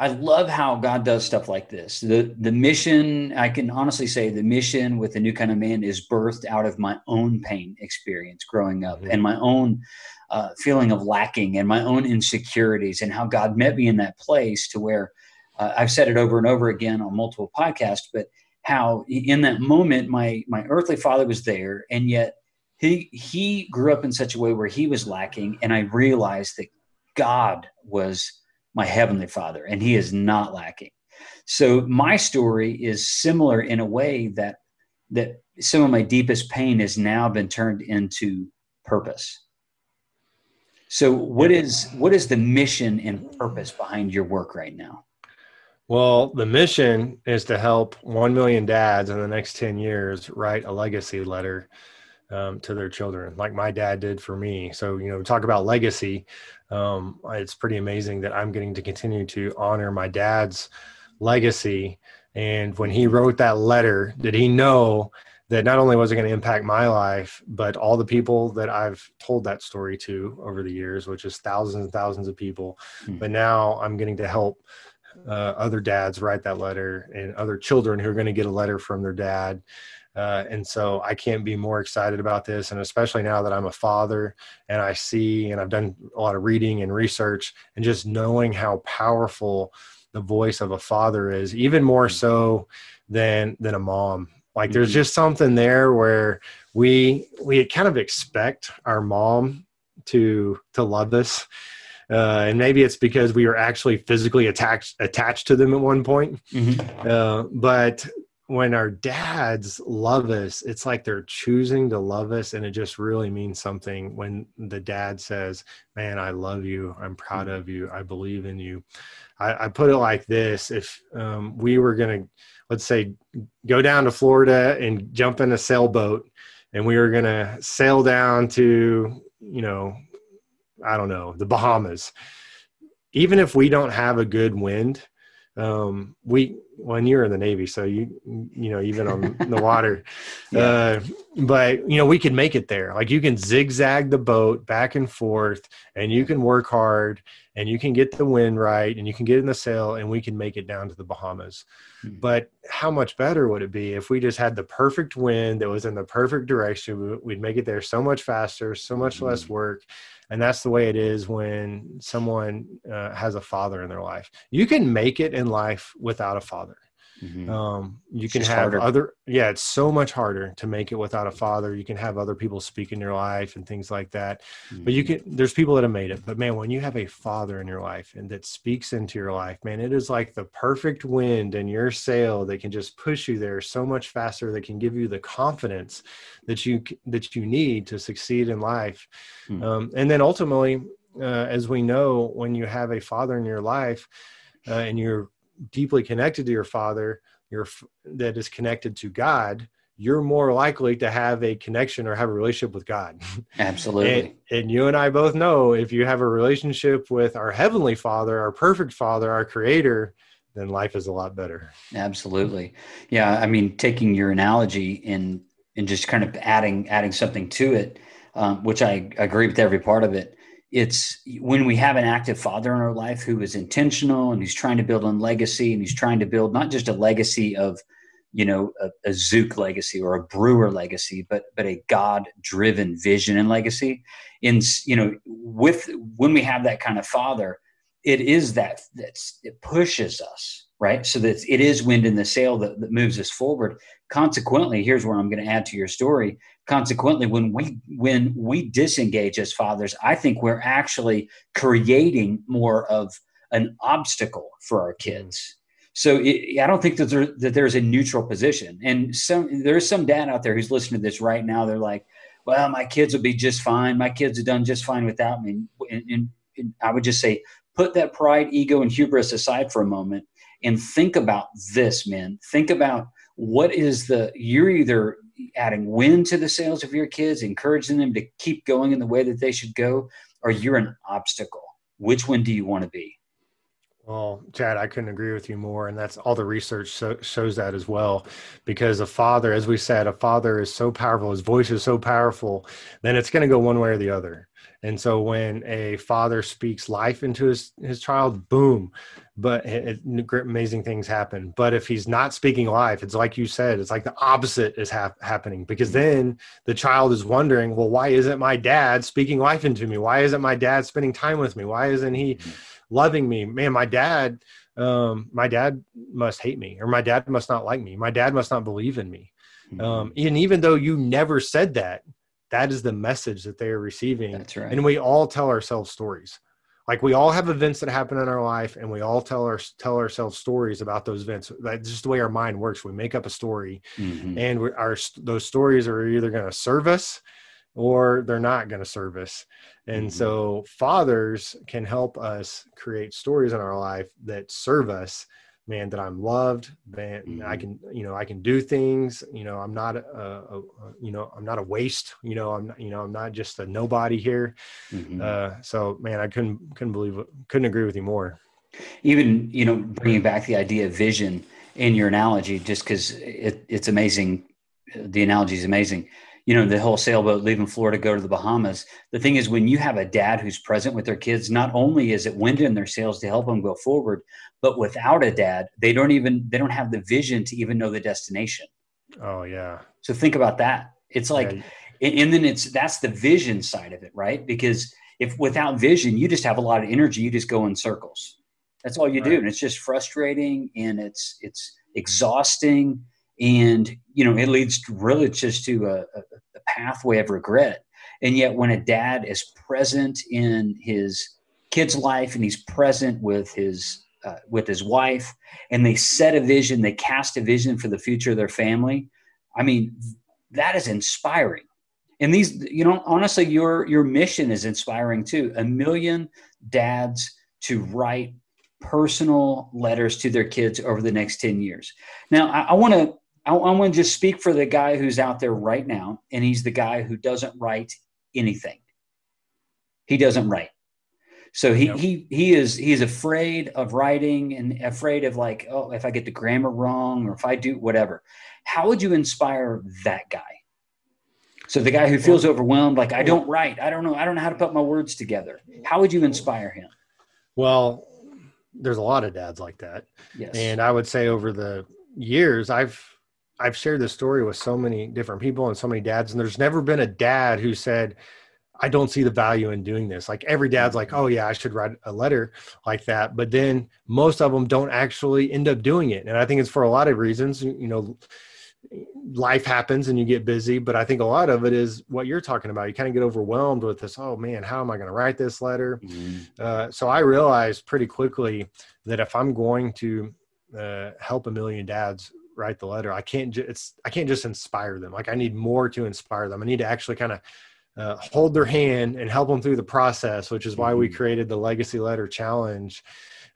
S2: I love how God does stuff like this. The the mission, I can honestly say the mission with the new kind of man is birthed out of my own pain experience growing up mm-hmm. and my own uh, feeling of lacking and my own insecurities and how God met me in that place to where uh, I've said it over and over again on multiple podcasts, but how in that moment my my earthly father was there and yet he he grew up in such a way where he was lacking and I realized that God was my heavenly father and he is not lacking. So my story is similar in a way that that some of my deepest pain has now been turned into purpose. So what is what is the mission and purpose behind your work right now
S3: well the mission is to help 1 million dads in the next 10 years write a legacy letter um, to their children, like my dad did for me. So, you know, talk about legacy. Um, it's pretty amazing that I'm getting to continue to honor my dad's legacy. And when he wrote that letter, did he know that not only was it going to impact my life, but all the people that I've told that story to over the years, which is thousands and thousands of people. Hmm. But now I'm getting to help uh, other dads write that letter and other children who are going to get a letter from their dad. Uh, and so I can't be more excited about this. And especially now that I'm a father and I see and I've done a lot of reading and research and just knowing how powerful the voice of a father is, even more so than than a mom. Like there's mm-hmm. just something there where we we kind of expect our mom to to love us. Uh, and maybe it's because we were actually physically attached attached to them at one point. Mm-hmm. Uh, but when our dads love us, it's like they're choosing to love us. And it just really means something when the dad says, Man, I love you. I'm proud of you. I believe in you. I, I put it like this if um, we were going to, let's say, go down to Florida and jump in a sailboat and we were going to sail down to, you know, I don't know, the Bahamas. Even if we don't have a good wind, um, we when you're in the Navy, so you you know even on the water, yeah. uh, but you know we can make it there. Like you can zigzag the boat back and forth, and you can work hard, and you can get the wind right, and you can get in the sail, and we can make it down to the Bahamas. Mm-hmm. But how much better would it be if we just had the perfect wind that was in the perfect direction? We'd make it there so much faster, so much mm-hmm. less work and that's the way it is when someone uh, has a father in their life. You can make it in life without a father Mm-hmm. Um, you can have harder. other, yeah, it's so much harder to make it without a father. You can have other people speak in your life and things like that. Mm-hmm. But you mm-hmm. can, there's people that have made it. But man, when you have a father in your life and that speaks into your life, man, it is like the perfect wind in your sail that can just push you there so much faster. That can give you the confidence that you that you need to succeed in life. Mm-hmm. Um, and then ultimately, uh, as we know, when you have a father in your life uh, and you're deeply connected to your father your that is connected to god you're more likely to have a connection or have a relationship with god.
S2: Absolutely.
S3: And, and, you and i both know if you have a relationship with our heavenly father our perfect father our creator then life is a lot better.
S2: Absolutely. Yeah i mean taking your analogy and and just kind of adding adding something to it um, which i agree with every part of it it's when we have an active father in our life who is intentional and who's trying to build a legacy and he's trying to build not just a legacy of you know a, a zook legacy or a brewer legacy but but a god driven vision and legacy. In you know with when we have that kind of father it is that that's it pushes us right? So that it is wind in the sail that, that moves us forward. Consequently here's where i'm going to add to your story. Consequently when we when we disengage as fathers i think we're actually creating more of an obstacle for our mm-hmm. kids. So it, i don't think that, there, that there's a neutral position. And some there's some dad out there who's listening to this right now. They're like well my kids will be just fine. My kids have done just fine without me. And, and, and i would just say put that pride ego and hubris aside for a moment and think about this men think about what is the you're either adding wind to the sails of your kids, encouraging them to keep going in the way that they should go, or you're an obstacle? Which one do you want to be?
S3: Well, Chad, I couldn't agree with you more. And that's all the research so, shows that as well. Because a father, as we said, a father is so powerful, his voice is so powerful, then it's going to go one way or the other. And so when a father speaks life into his, his child, boom, but it, it, amazing things happen. But if he's not speaking life, it's like you said, it's like the opposite is hap- happening because then the child is wondering, well, why isn't my dad speaking life into me? Why isn't my dad spending time with me? Why isn't he mm-hmm. loving me? Man, my dad, um, my dad must hate me or my dad must not like me. My dad must not believe in me. Mm-hmm. Um, and even though you never said that, that is the message that they are receiving.
S2: That's right.
S3: And we all tell ourselves stories. Like we all have events that happen in our life, and we all tell our tell ourselves stories about those events. That's just the way our mind works. We make up a story, mm-hmm. and we, our those stories are either going to serve us or they're not going to serve us. And mm-hmm. so fathers can help us create stories in our life that serve us man that i'm loved man mm-hmm. i can you know i can do things you know i'm not a, a, a, you know i'm not a waste you know i'm not, you know i'm not just a nobody here mm-hmm. uh, so man i couldn't couldn't believe couldn't agree with you more
S2: even you know bringing back the idea of vision in your analogy just because it, it's amazing the analogy is amazing you know, the whole sailboat leaving Florida, go to the Bahamas. The thing is, when you have a dad who's present with their kids, not only is it wind in their sails to help them go forward, but without a dad, they don't even they don't have the vision to even know the destination.
S3: Oh yeah.
S2: So think about that. It's like, yeah. and then it's that's the vision side of it, right? Because if without vision, you just have a lot of energy, you just go in circles. That's all you right. do, and it's just frustrating and it's it's exhausting and you know it leads really just to a, a, pathway of regret. And yet when a dad is present in his kid's life and he's present with his uh, with his wife and they set a vision they cast a vision for the future of their family i mean that is inspiring. And these you know honestly your your mission is inspiring too. A million dads to write personal letters to their kids over the next 10 years. Now i, I want to I, I want to just speak for the guy who's out there right now, and he's the guy who doesn't write anything. He doesn't write. So he, yep. he he is he's afraid of writing and afraid of like oh if I get the grammar wrong or if I do whatever. How would you inspire that guy? So the guy who feels overwhelmed, like I don't write, I don't know, I don't know how to put my words together. How would you inspire him?
S3: Well, there's a lot of dads like that.
S2: Yes.
S3: And I would say over the years, I've I've shared this story with so many different people and so many dads, and there's never been a dad who said, I don't see the value in doing this. Like every dad's like, oh yeah, I should write a letter like that. But then most of them don't actually end up doing it. And I think it's for a lot of reasons. You know, life happens and you get busy. But I think a lot of it is what you're talking about. You kind of get overwhelmed with this, oh man, how am I going to write this letter? Mm-hmm. Uh, so I realized pretty quickly that if I'm going to uh, help a million dads write the letter. I can't just it's I can't just inspire them. Like I need more to inspire them. I need to actually kind of uh, hold their hand and help them through the process, which is why we mm-hmm. created the Legacy Letter Challenge.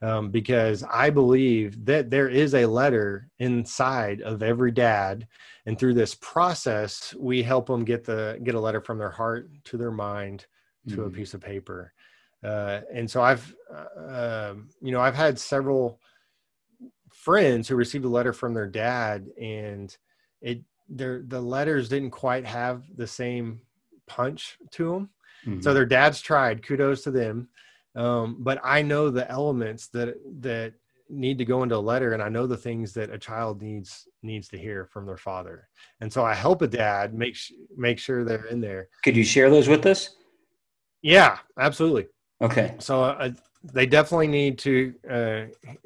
S3: Um, because I believe that there is a letter inside of every dad, and through this process, we help them get the get a letter from their heart to their mind to mm-hmm. a piece of paper. Uh, and so I've, uh, um, you know, I've had several friends who received a letter from their dad and it their the letters didn't quite have the same punch to them. Mm-hmm. So their dads tried. Kudos to them. Um, but I know the elements that that need to go into a letter, and I know the things that a child needs needs to hear from their father. And so I help a dad make sh- make sure they're in there.
S2: Could you share those with us?
S3: Yeah, absolutely.
S2: Okay.
S3: So uh, they definitely need to uh,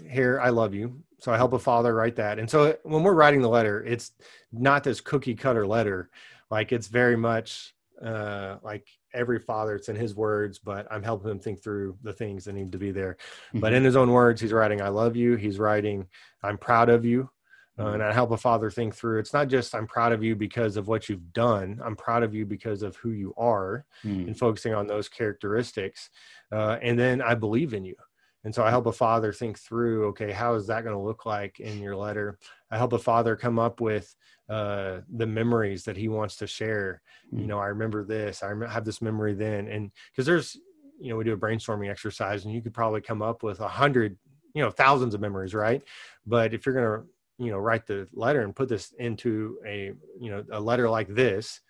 S3: hear "I love you." So I help a father write that. And so when we're writing the letter, it's not this cookie cutter letter. Like it's very much uh, like every father, it's in his words, but I'm helping him think through the things that need to be there. Mm-hmm. But in his own words, he's writing, I love you. He's writing, I'm proud of you. Uh, and I help a father think through it's not just I'm proud of you because of what you've done. I'm proud of you because of who you are mm. and focusing on those characteristics. Uh, and then I believe in you. And so I help a father think through, okay, how is that going to look like in your letter? I help a father come up with uh, the memories that he wants to share. Mm. You know, I remember this, I have this memory then. And because there's, you know, we do a brainstorming exercise and you could probably come up with a hundred, you know, thousands of memories, right? But if you're going to you know write the letter and put this into a you know a letter like this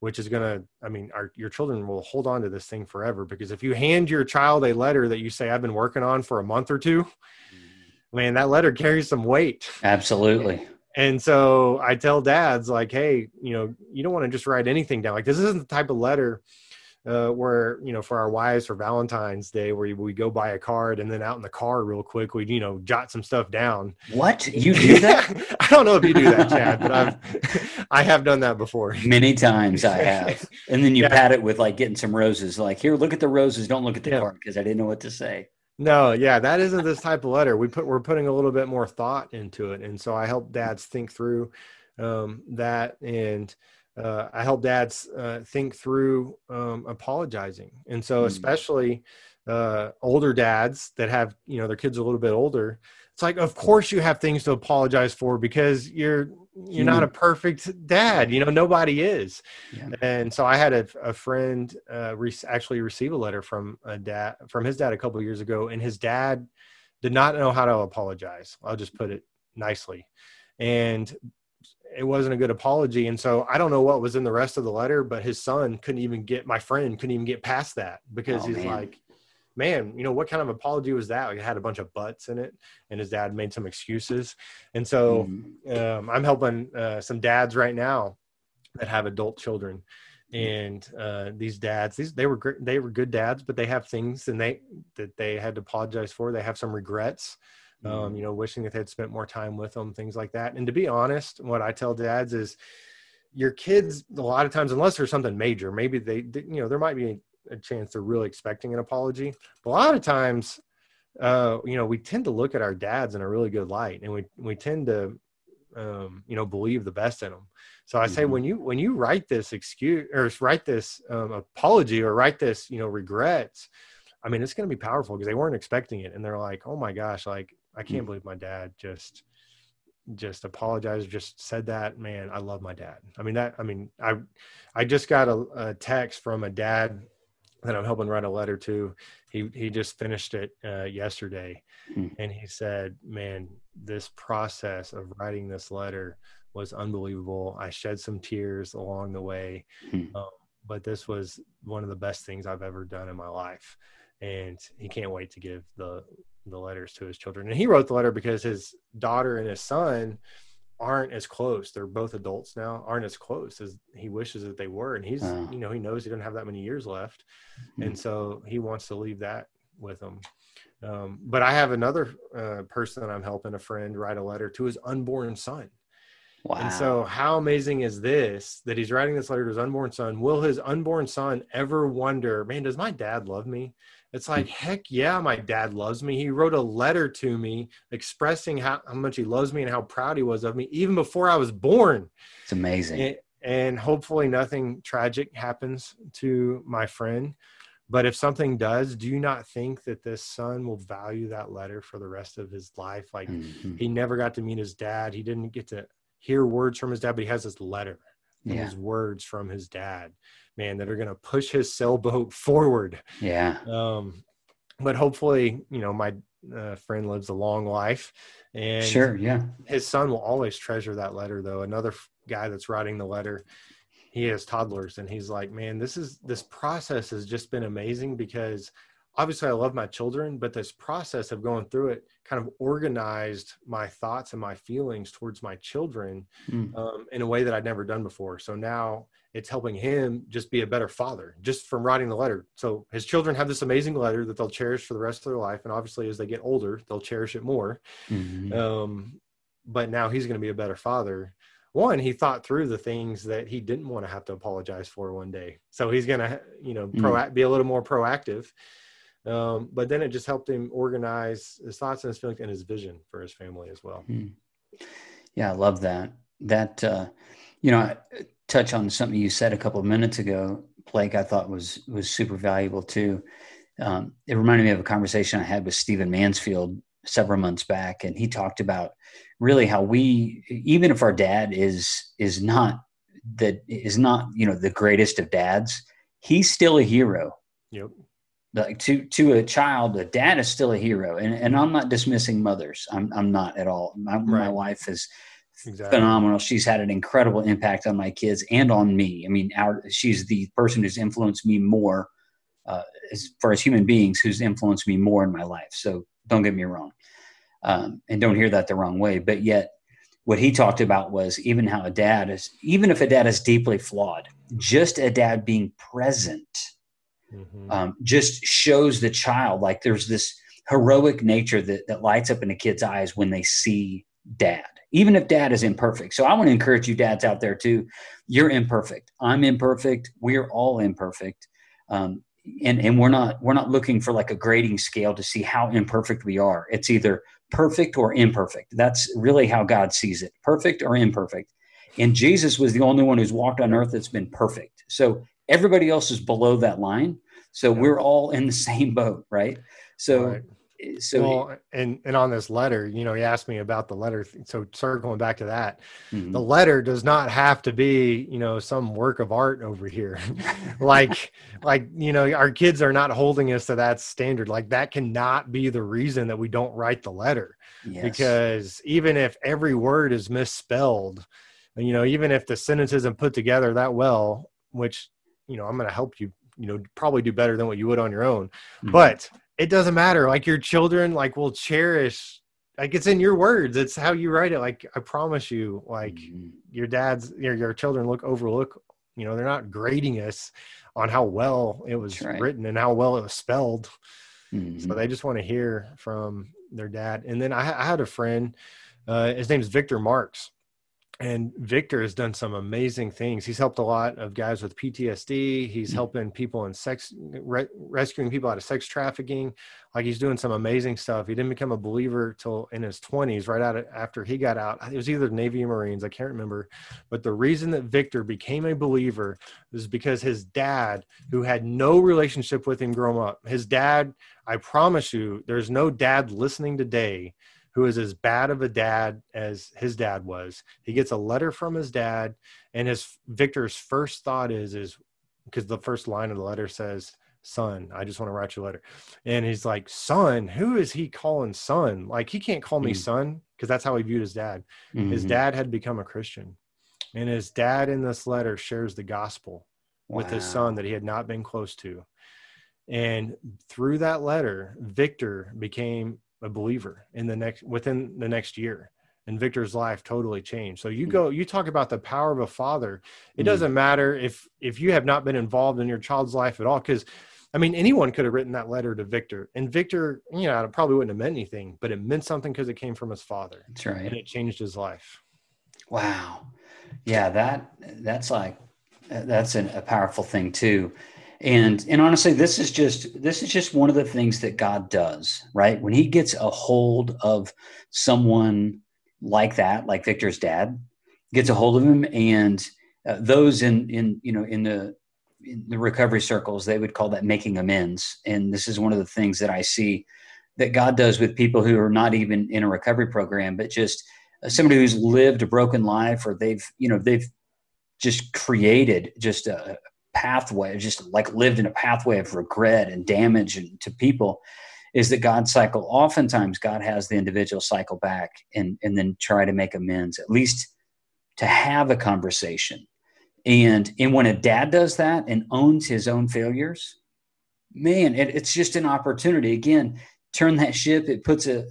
S3: which is going to i mean our, your children will hold on to this thing forever because if you hand your child a letter that you say i've been working on for a month or two mm-hmm. man that letter carries some weight.
S2: Absolutely.
S3: And so i tell dads like hey you know you don't want to just write anything down. Like this isn't the type of letter uh, where you know for our wives for Valentine's Day, where we go buy a card and then out in the car real quick we you know jot some stuff down.
S2: What you do that?
S3: I don't know if you do that, Chad, but I've I have done that before.
S2: Many times I have, and then you yeah. pat it with like getting some roses. Like here, look at the roses. Don't look at the yeah. card because I didn't know what to say.
S3: No, yeah, that isn't this type of letter. We put we're putting a little bit more thought into it, and so I help dads think through um, that and uh, I help dads uh, think through um, apologizing, and so mm. especially uh, older dads that have you know their kids a little bit older. It's like, of course, you have things to apologize for because you're you're not a perfect dad. You know, nobody is. Yeah. And so I had a, a friend uh, re- actually receive a letter from a dad from his dad a couple years ago, and his dad did not know how to apologize. I'll just put it nicely. And it wasn't a good apology. And so I don't know what was in the rest of the letter, but his son couldn't even get my friend couldn't even get past that because oh, he's man. like, man, you know, what kind of apology was that? Like it had a bunch of buts in it and his dad made some excuses. And so mm-hmm. um, I'm helping uh, some dads right now that have adult children and uh, these dads these they were great they were good dads but they have things and they that they had to apologize for they have some regrets um, mm-hmm. you know, wishing that they'd spent more time with them, things like that. And to be honest, what I tell dads is your kids, a lot of times, unless there's something major, maybe they, you know, there might be a chance they're really expecting an apology. But a lot of times, uh, you know, we tend to look at our dads in a really good light and we, we tend to, um, you know, believe the best in them. So I say mm-hmm. when you when you write this excuse or write this um, apology or write this you know regrets, I mean it's going to be powerful because they weren't expecting it and they're like, oh my gosh, like I can't mm. believe my dad just just apologized just said that man i love my dad i mean that i mean i i just got a, a text from a dad that i'm helping write a letter to he he just finished it uh, yesterday mm. and he said man this process of writing this letter was unbelievable i shed some tears along the way mm. um, but this was one of the best things i've ever done in my life and he can't wait to give the the letters to his children. And he wrote the letter because his daughter and his son aren't as close. They're both adults now, aren't as close as he wishes that they were. And he's, you know, he knows he doesn't have that many years left. Mm-hmm. And so he wants to leave that with them. Um, but I have another uh, person that I'm helping, a friend, write a letter to his unborn son. Wow. And so, how amazing is this that he's writing this letter to his unborn son? Will his unborn son ever wonder, man, does my dad love me? It's like, heck yeah, my dad loves me. He wrote a letter to me expressing how, how much he loves me and how proud he was of me, even before I was born.
S2: It's amazing.
S3: And, and hopefully, nothing tragic happens to my friend. But if something does, do you not think that this son will value that letter for the rest of his life? Like, mm-hmm. he never got to meet his dad. He didn't get to hear words from his dad, but he has this letter and yeah. his words from his dad man, that are going to push his sailboat forward.
S2: Yeah.
S3: Um, but hopefully, you know, my uh, friend lives a long life, and
S2: sure, yeah,
S3: his son will always treasure that letter. Though another f- guy that's writing the letter, he has toddlers and he's like man this is this process has just been amazing because obviously i love my children but this process of going through it kind of organized my thoughts and my feelings towards my children mm. um, in a way that i'd never done before so now it's helping him just be a better father just from writing the letter. So his children have this amazing letter that they'll cherish for the rest of their life. And obviously as they get older they'll cherish it more. Mm-hmm. um, but now he's going to be a better father. One he thought through the things that he didn't want to have to apologize for one day. So he's going to you know pro- mm. be a little more proactive. Um, but then it just helped him organize his thoughts and his feelings and his vision for his family as well. Mm.
S2: yeah i love that. That uh, you know touch on something you said a couple of minutes ago blake i thought was was super valuable too. Um, it reminded me of a conversation i had with stephen mansfield several months back and he talked about really how we even if our dad is is not that is not you know the greatest of dads he's still a hero.
S3: Yep.
S2: Like to to a child a dad is still a hero. And, and i'm not dismissing mothers. I'm, I'm not at all. My, right. my wife is exactly. phenomenal she's had an incredible impact on my kids and on me i mean our she's the person who's influenced me more uh, as far as human beings who's influenced me more in my life so don't get me wrong um, and don't hear that the wrong way. But yet, what he talked about was even how a dad is, even if a dad is deeply flawed, just a dad being present mm-hmm. um, just shows the child like there's this heroic nature that, that lights up in a kid's eyes when they see dad, even if dad is imperfect. So I want to encourage you, dads out there too. You're imperfect. I'm imperfect. We're all imperfect. Um, and, and we're not we're not looking for like a grading scale to see how imperfect we are. It's either perfect or imperfect. That's really how God sees it perfect or imperfect. And Jesus was the only one who's walked on earth that's been perfect. So everybody else is below that line. So we're all in the same boat, right? So right
S3: so well, and and on this letter you know he asked me about the letter so circling back to that mm-hmm. the letter does not have to be you know some work of art over here like like you know our kids are not holding us to that standard like that cannot be the reason that we don't write the letter yes. because even if every word is misspelled you know even if the sentence isn't put together that well which you know i'm going to help you you know probably do better than what you would on your own mm-hmm. but it doesn't matter. Like your children, like will cherish. Like it's in your words. It's how you write it. Like I promise you, like mm-hmm. your dad's, your your children look overlook. You know, they're not grading us on how well it was right. written and how well it was spelled. Mm-hmm. So they just want to hear from their dad. And then I, I had a friend. Uh, his name is Victor Marks and Victor has done some amazing things. He's helped a lot of guys with PTSD. He's mm-hmm. helping people in sex, re- rescuing people out of sex trafficking. Like he's doing some amazing stuff. He didn't become a believer till in his twenties, right out of, after he got out. It was either Navy or Marines, I can't remember. But the reason that Victor became a believer is because his dad, who had no relationship with him growing up, his dad. I promise you, there's no dad listening today who is as bad of a dad as his dad was. He gets a letter from his dad, and his Victor's first thought is is because the first line of the letter says, "Son, I just want to write you a letter," and he's like, "Son, who is he calling son? Like he can't call me mm-hmm. son because that's how he viewed his dad. Mm-hmm. His dad had become a Christian, and his dad in this letter shares the gospel wow. with his son that he had not been close to." And through that letter, Victor became a believer in the next within the next year and Victor's life totally changed. So you hmm. go, you talk about the power of a father. It mm. doesn't matter if if you have not been involved in your child's life at all, because I mean anyone could have written that letter to Victor, and Victor, you know, it probably wouldn't have meant anything, but it meant something because it came from his father.
S2: That's right,
S3: and it changed his life.
S2: Wow, yeah that that's like that's an, a powerful thing too and and honestly this is just this is just one of the things that god does right? When he gets a hold of someone like that like victor's dad gets a hold of him and uh, those in in you know in the in the recovery circles they would call that making amends. And this is one of the things that i see that god does with people who are not even in a recovery program but just uh, somebody who's lived a broken life or they've you know they've just created just a, pathway, just like lived in a pathway of regret and damage and, to people, is that God cycle. Oftentimes, God has the individual cycle back and and then try to make amends, at least to have a conversation. And and when a dad does that and owns his own failures, man, it, it's just an opportunity. Again, turn that ship. It puts a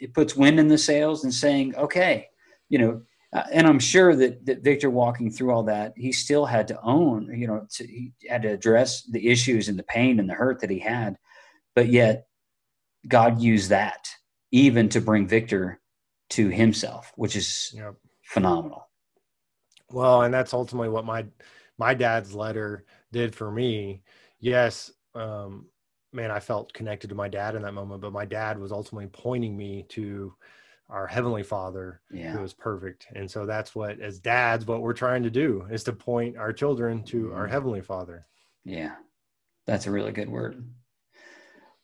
S2: it puts wind in the sails and saying, okay, you know, uh, and I'm sure that that Victor walking through all that, he still had to own, you know, to, he had to address the issues and the pain and the hurt that he had, but yet God used that even to bring Victor to himself, which is yep. phenomenal.
S3: Well, and that's ultimately what my my dad's letter did for me. Yes, um, man, I felt connected to my dad in that moment, but my dad was ultimately pointing me to our heavenly father yeah. who is perfect and so that's what as dads what we're trying to do is to point our children to our mm-hmm. heavenly father
S2: yeah that's a really good word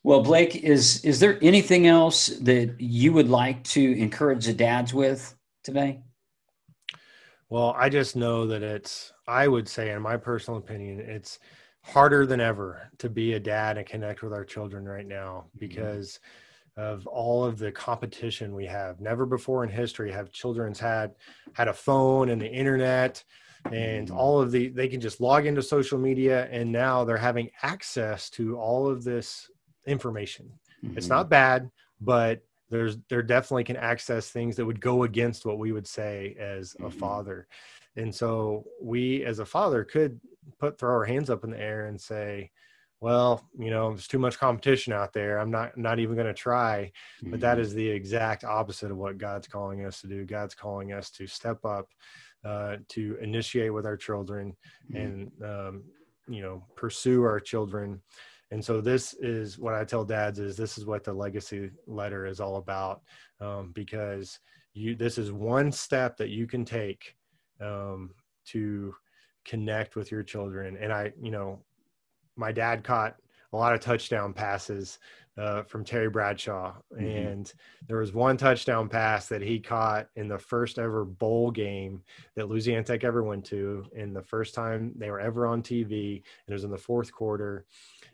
S2: well blake is is there anything else that you would like to encourage the dads with today
S3: well, I just know that it's, I would say, in my personal opinion, it's harder than ever to be a dad and connect with our children right now mm-hmm. Of all of the competition we have. Never before in history have children's had had a phone and the internet and mm-hmm. all of the they can just log into social media and now they're having access to all of this information. Mm-hmm. It's not bad, but there's there definitely can access things that would go against what we would say as a mm-hmm. father and so we as a father could put throw our hands up in the air and say well you know there's too much competition out there. I'm not not even going to try. But that mm-hmm. the exact opposite of what god's calling us to do. God's calling us to step up uh, to initiate with our children mm-hmm. and um, you know pursue our children. And so this is what i tell dads is this is what the legacy letter is all about um, because you this is one step that you can take um, to connect with your children. And i you know my dad caught a lot of touchdown passes uh, from Terry Bradshaw. Mm-hmm. And there was one touchdown pass that he caught in the first ever bowl game that Louisiana Tech ever went to, in the first time they were ever on TV. And it was in the fourth quarter.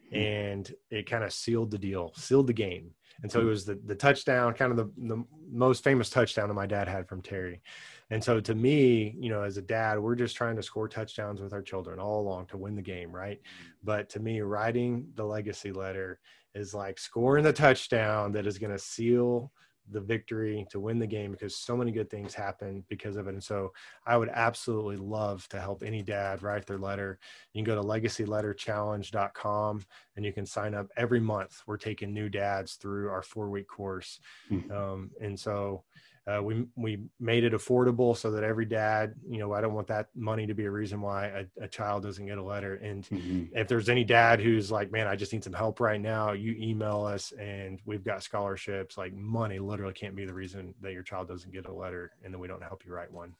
S3: Hmm. and it kind of sealed the deal, sealed the game. And so it hmm. was the, the touchdown, kind of the, the most famous touchdown that my dad had from Terry. And so to me, you know, as a dad, we're just trying to score touchdowns with our children all along to win the game, right? Hmm. But to me, writing the legacy letter is like scoring the touchdown that is going to seal the victory to win the game because so many good things happen because of it. And so I would absolutely love to help any dad write their letter. You can go to legacyletterchallenge.com and you can sign up every month. We're taking new dads through our four week course. Mm-hmm. Um, and so uh, we we made it affordable so that every dad, you know, I don't want that money to be a reason why a, a child doesn't get a letter. And mm-hmm. if there's any dad who's like, man, I just need some help right now, you email us and we've got scholarships. Like money literally can't be the reason that your child doesn't get a letter, and then we don't help you write one.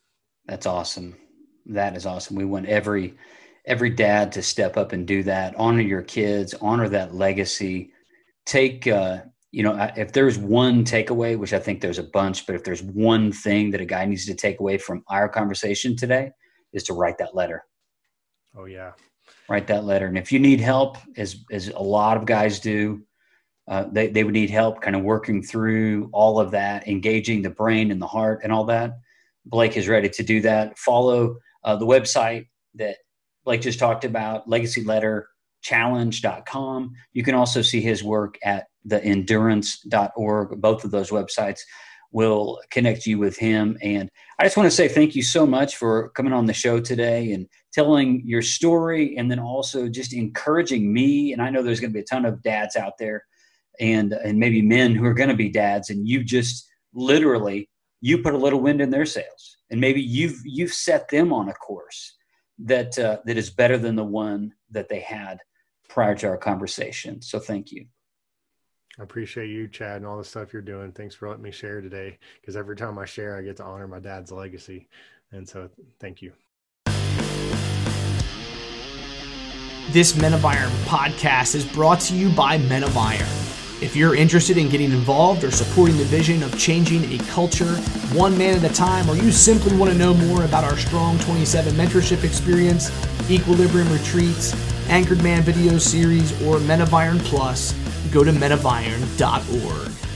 S2: That's awesome. That is awesome. We want every every dad to step up and do that. Honor your kids. Honor that legacy. Take. Uh, you know, if there's one takeaway, which I think there's a bunch, but if there's one thing that a guy needs to take away from our conversation today, is to write that letter.
S3: Oh yeah,
S2: write that letter. And if you need help, as as a lot of guys do, uh, they they would need help, kind of working through all of that, engaging the brain and the heart and all that. Blake is ready to do that. Follow uh, the website that Blake just talked about, Legacy Letter challenge.com. You can also see his work at theendurance.org. Both of those websites will connect you with him. And I just want to say thank you so much for coming on the show today and telling your story and then also just encouraging me. And I know there's going to be a ton of dads out there and, and maybe men who are going to be dads. And you just literally, you put a little wind in their sails and maybe you've, you've set them on a course that, uh, that is better than the one that they had prior to our conversation. So thank you.
S3: I appreciate you, Chad, and all the stuff you're doing. Thanks for letting me share today. Because every time I share, I get to honor my dad's legacy. And so, thank you.
S1: This Men of Iron podcast is brought to you by Men of Iron. If you're interested in getting involved or supporting the vision of changing a culture one man at a time, or you simply want to know more about our Strong 27 mentorship experience, Equilibrium retreats, Anchored Man video series, or Men of Iron Plus, go to menofiron.org.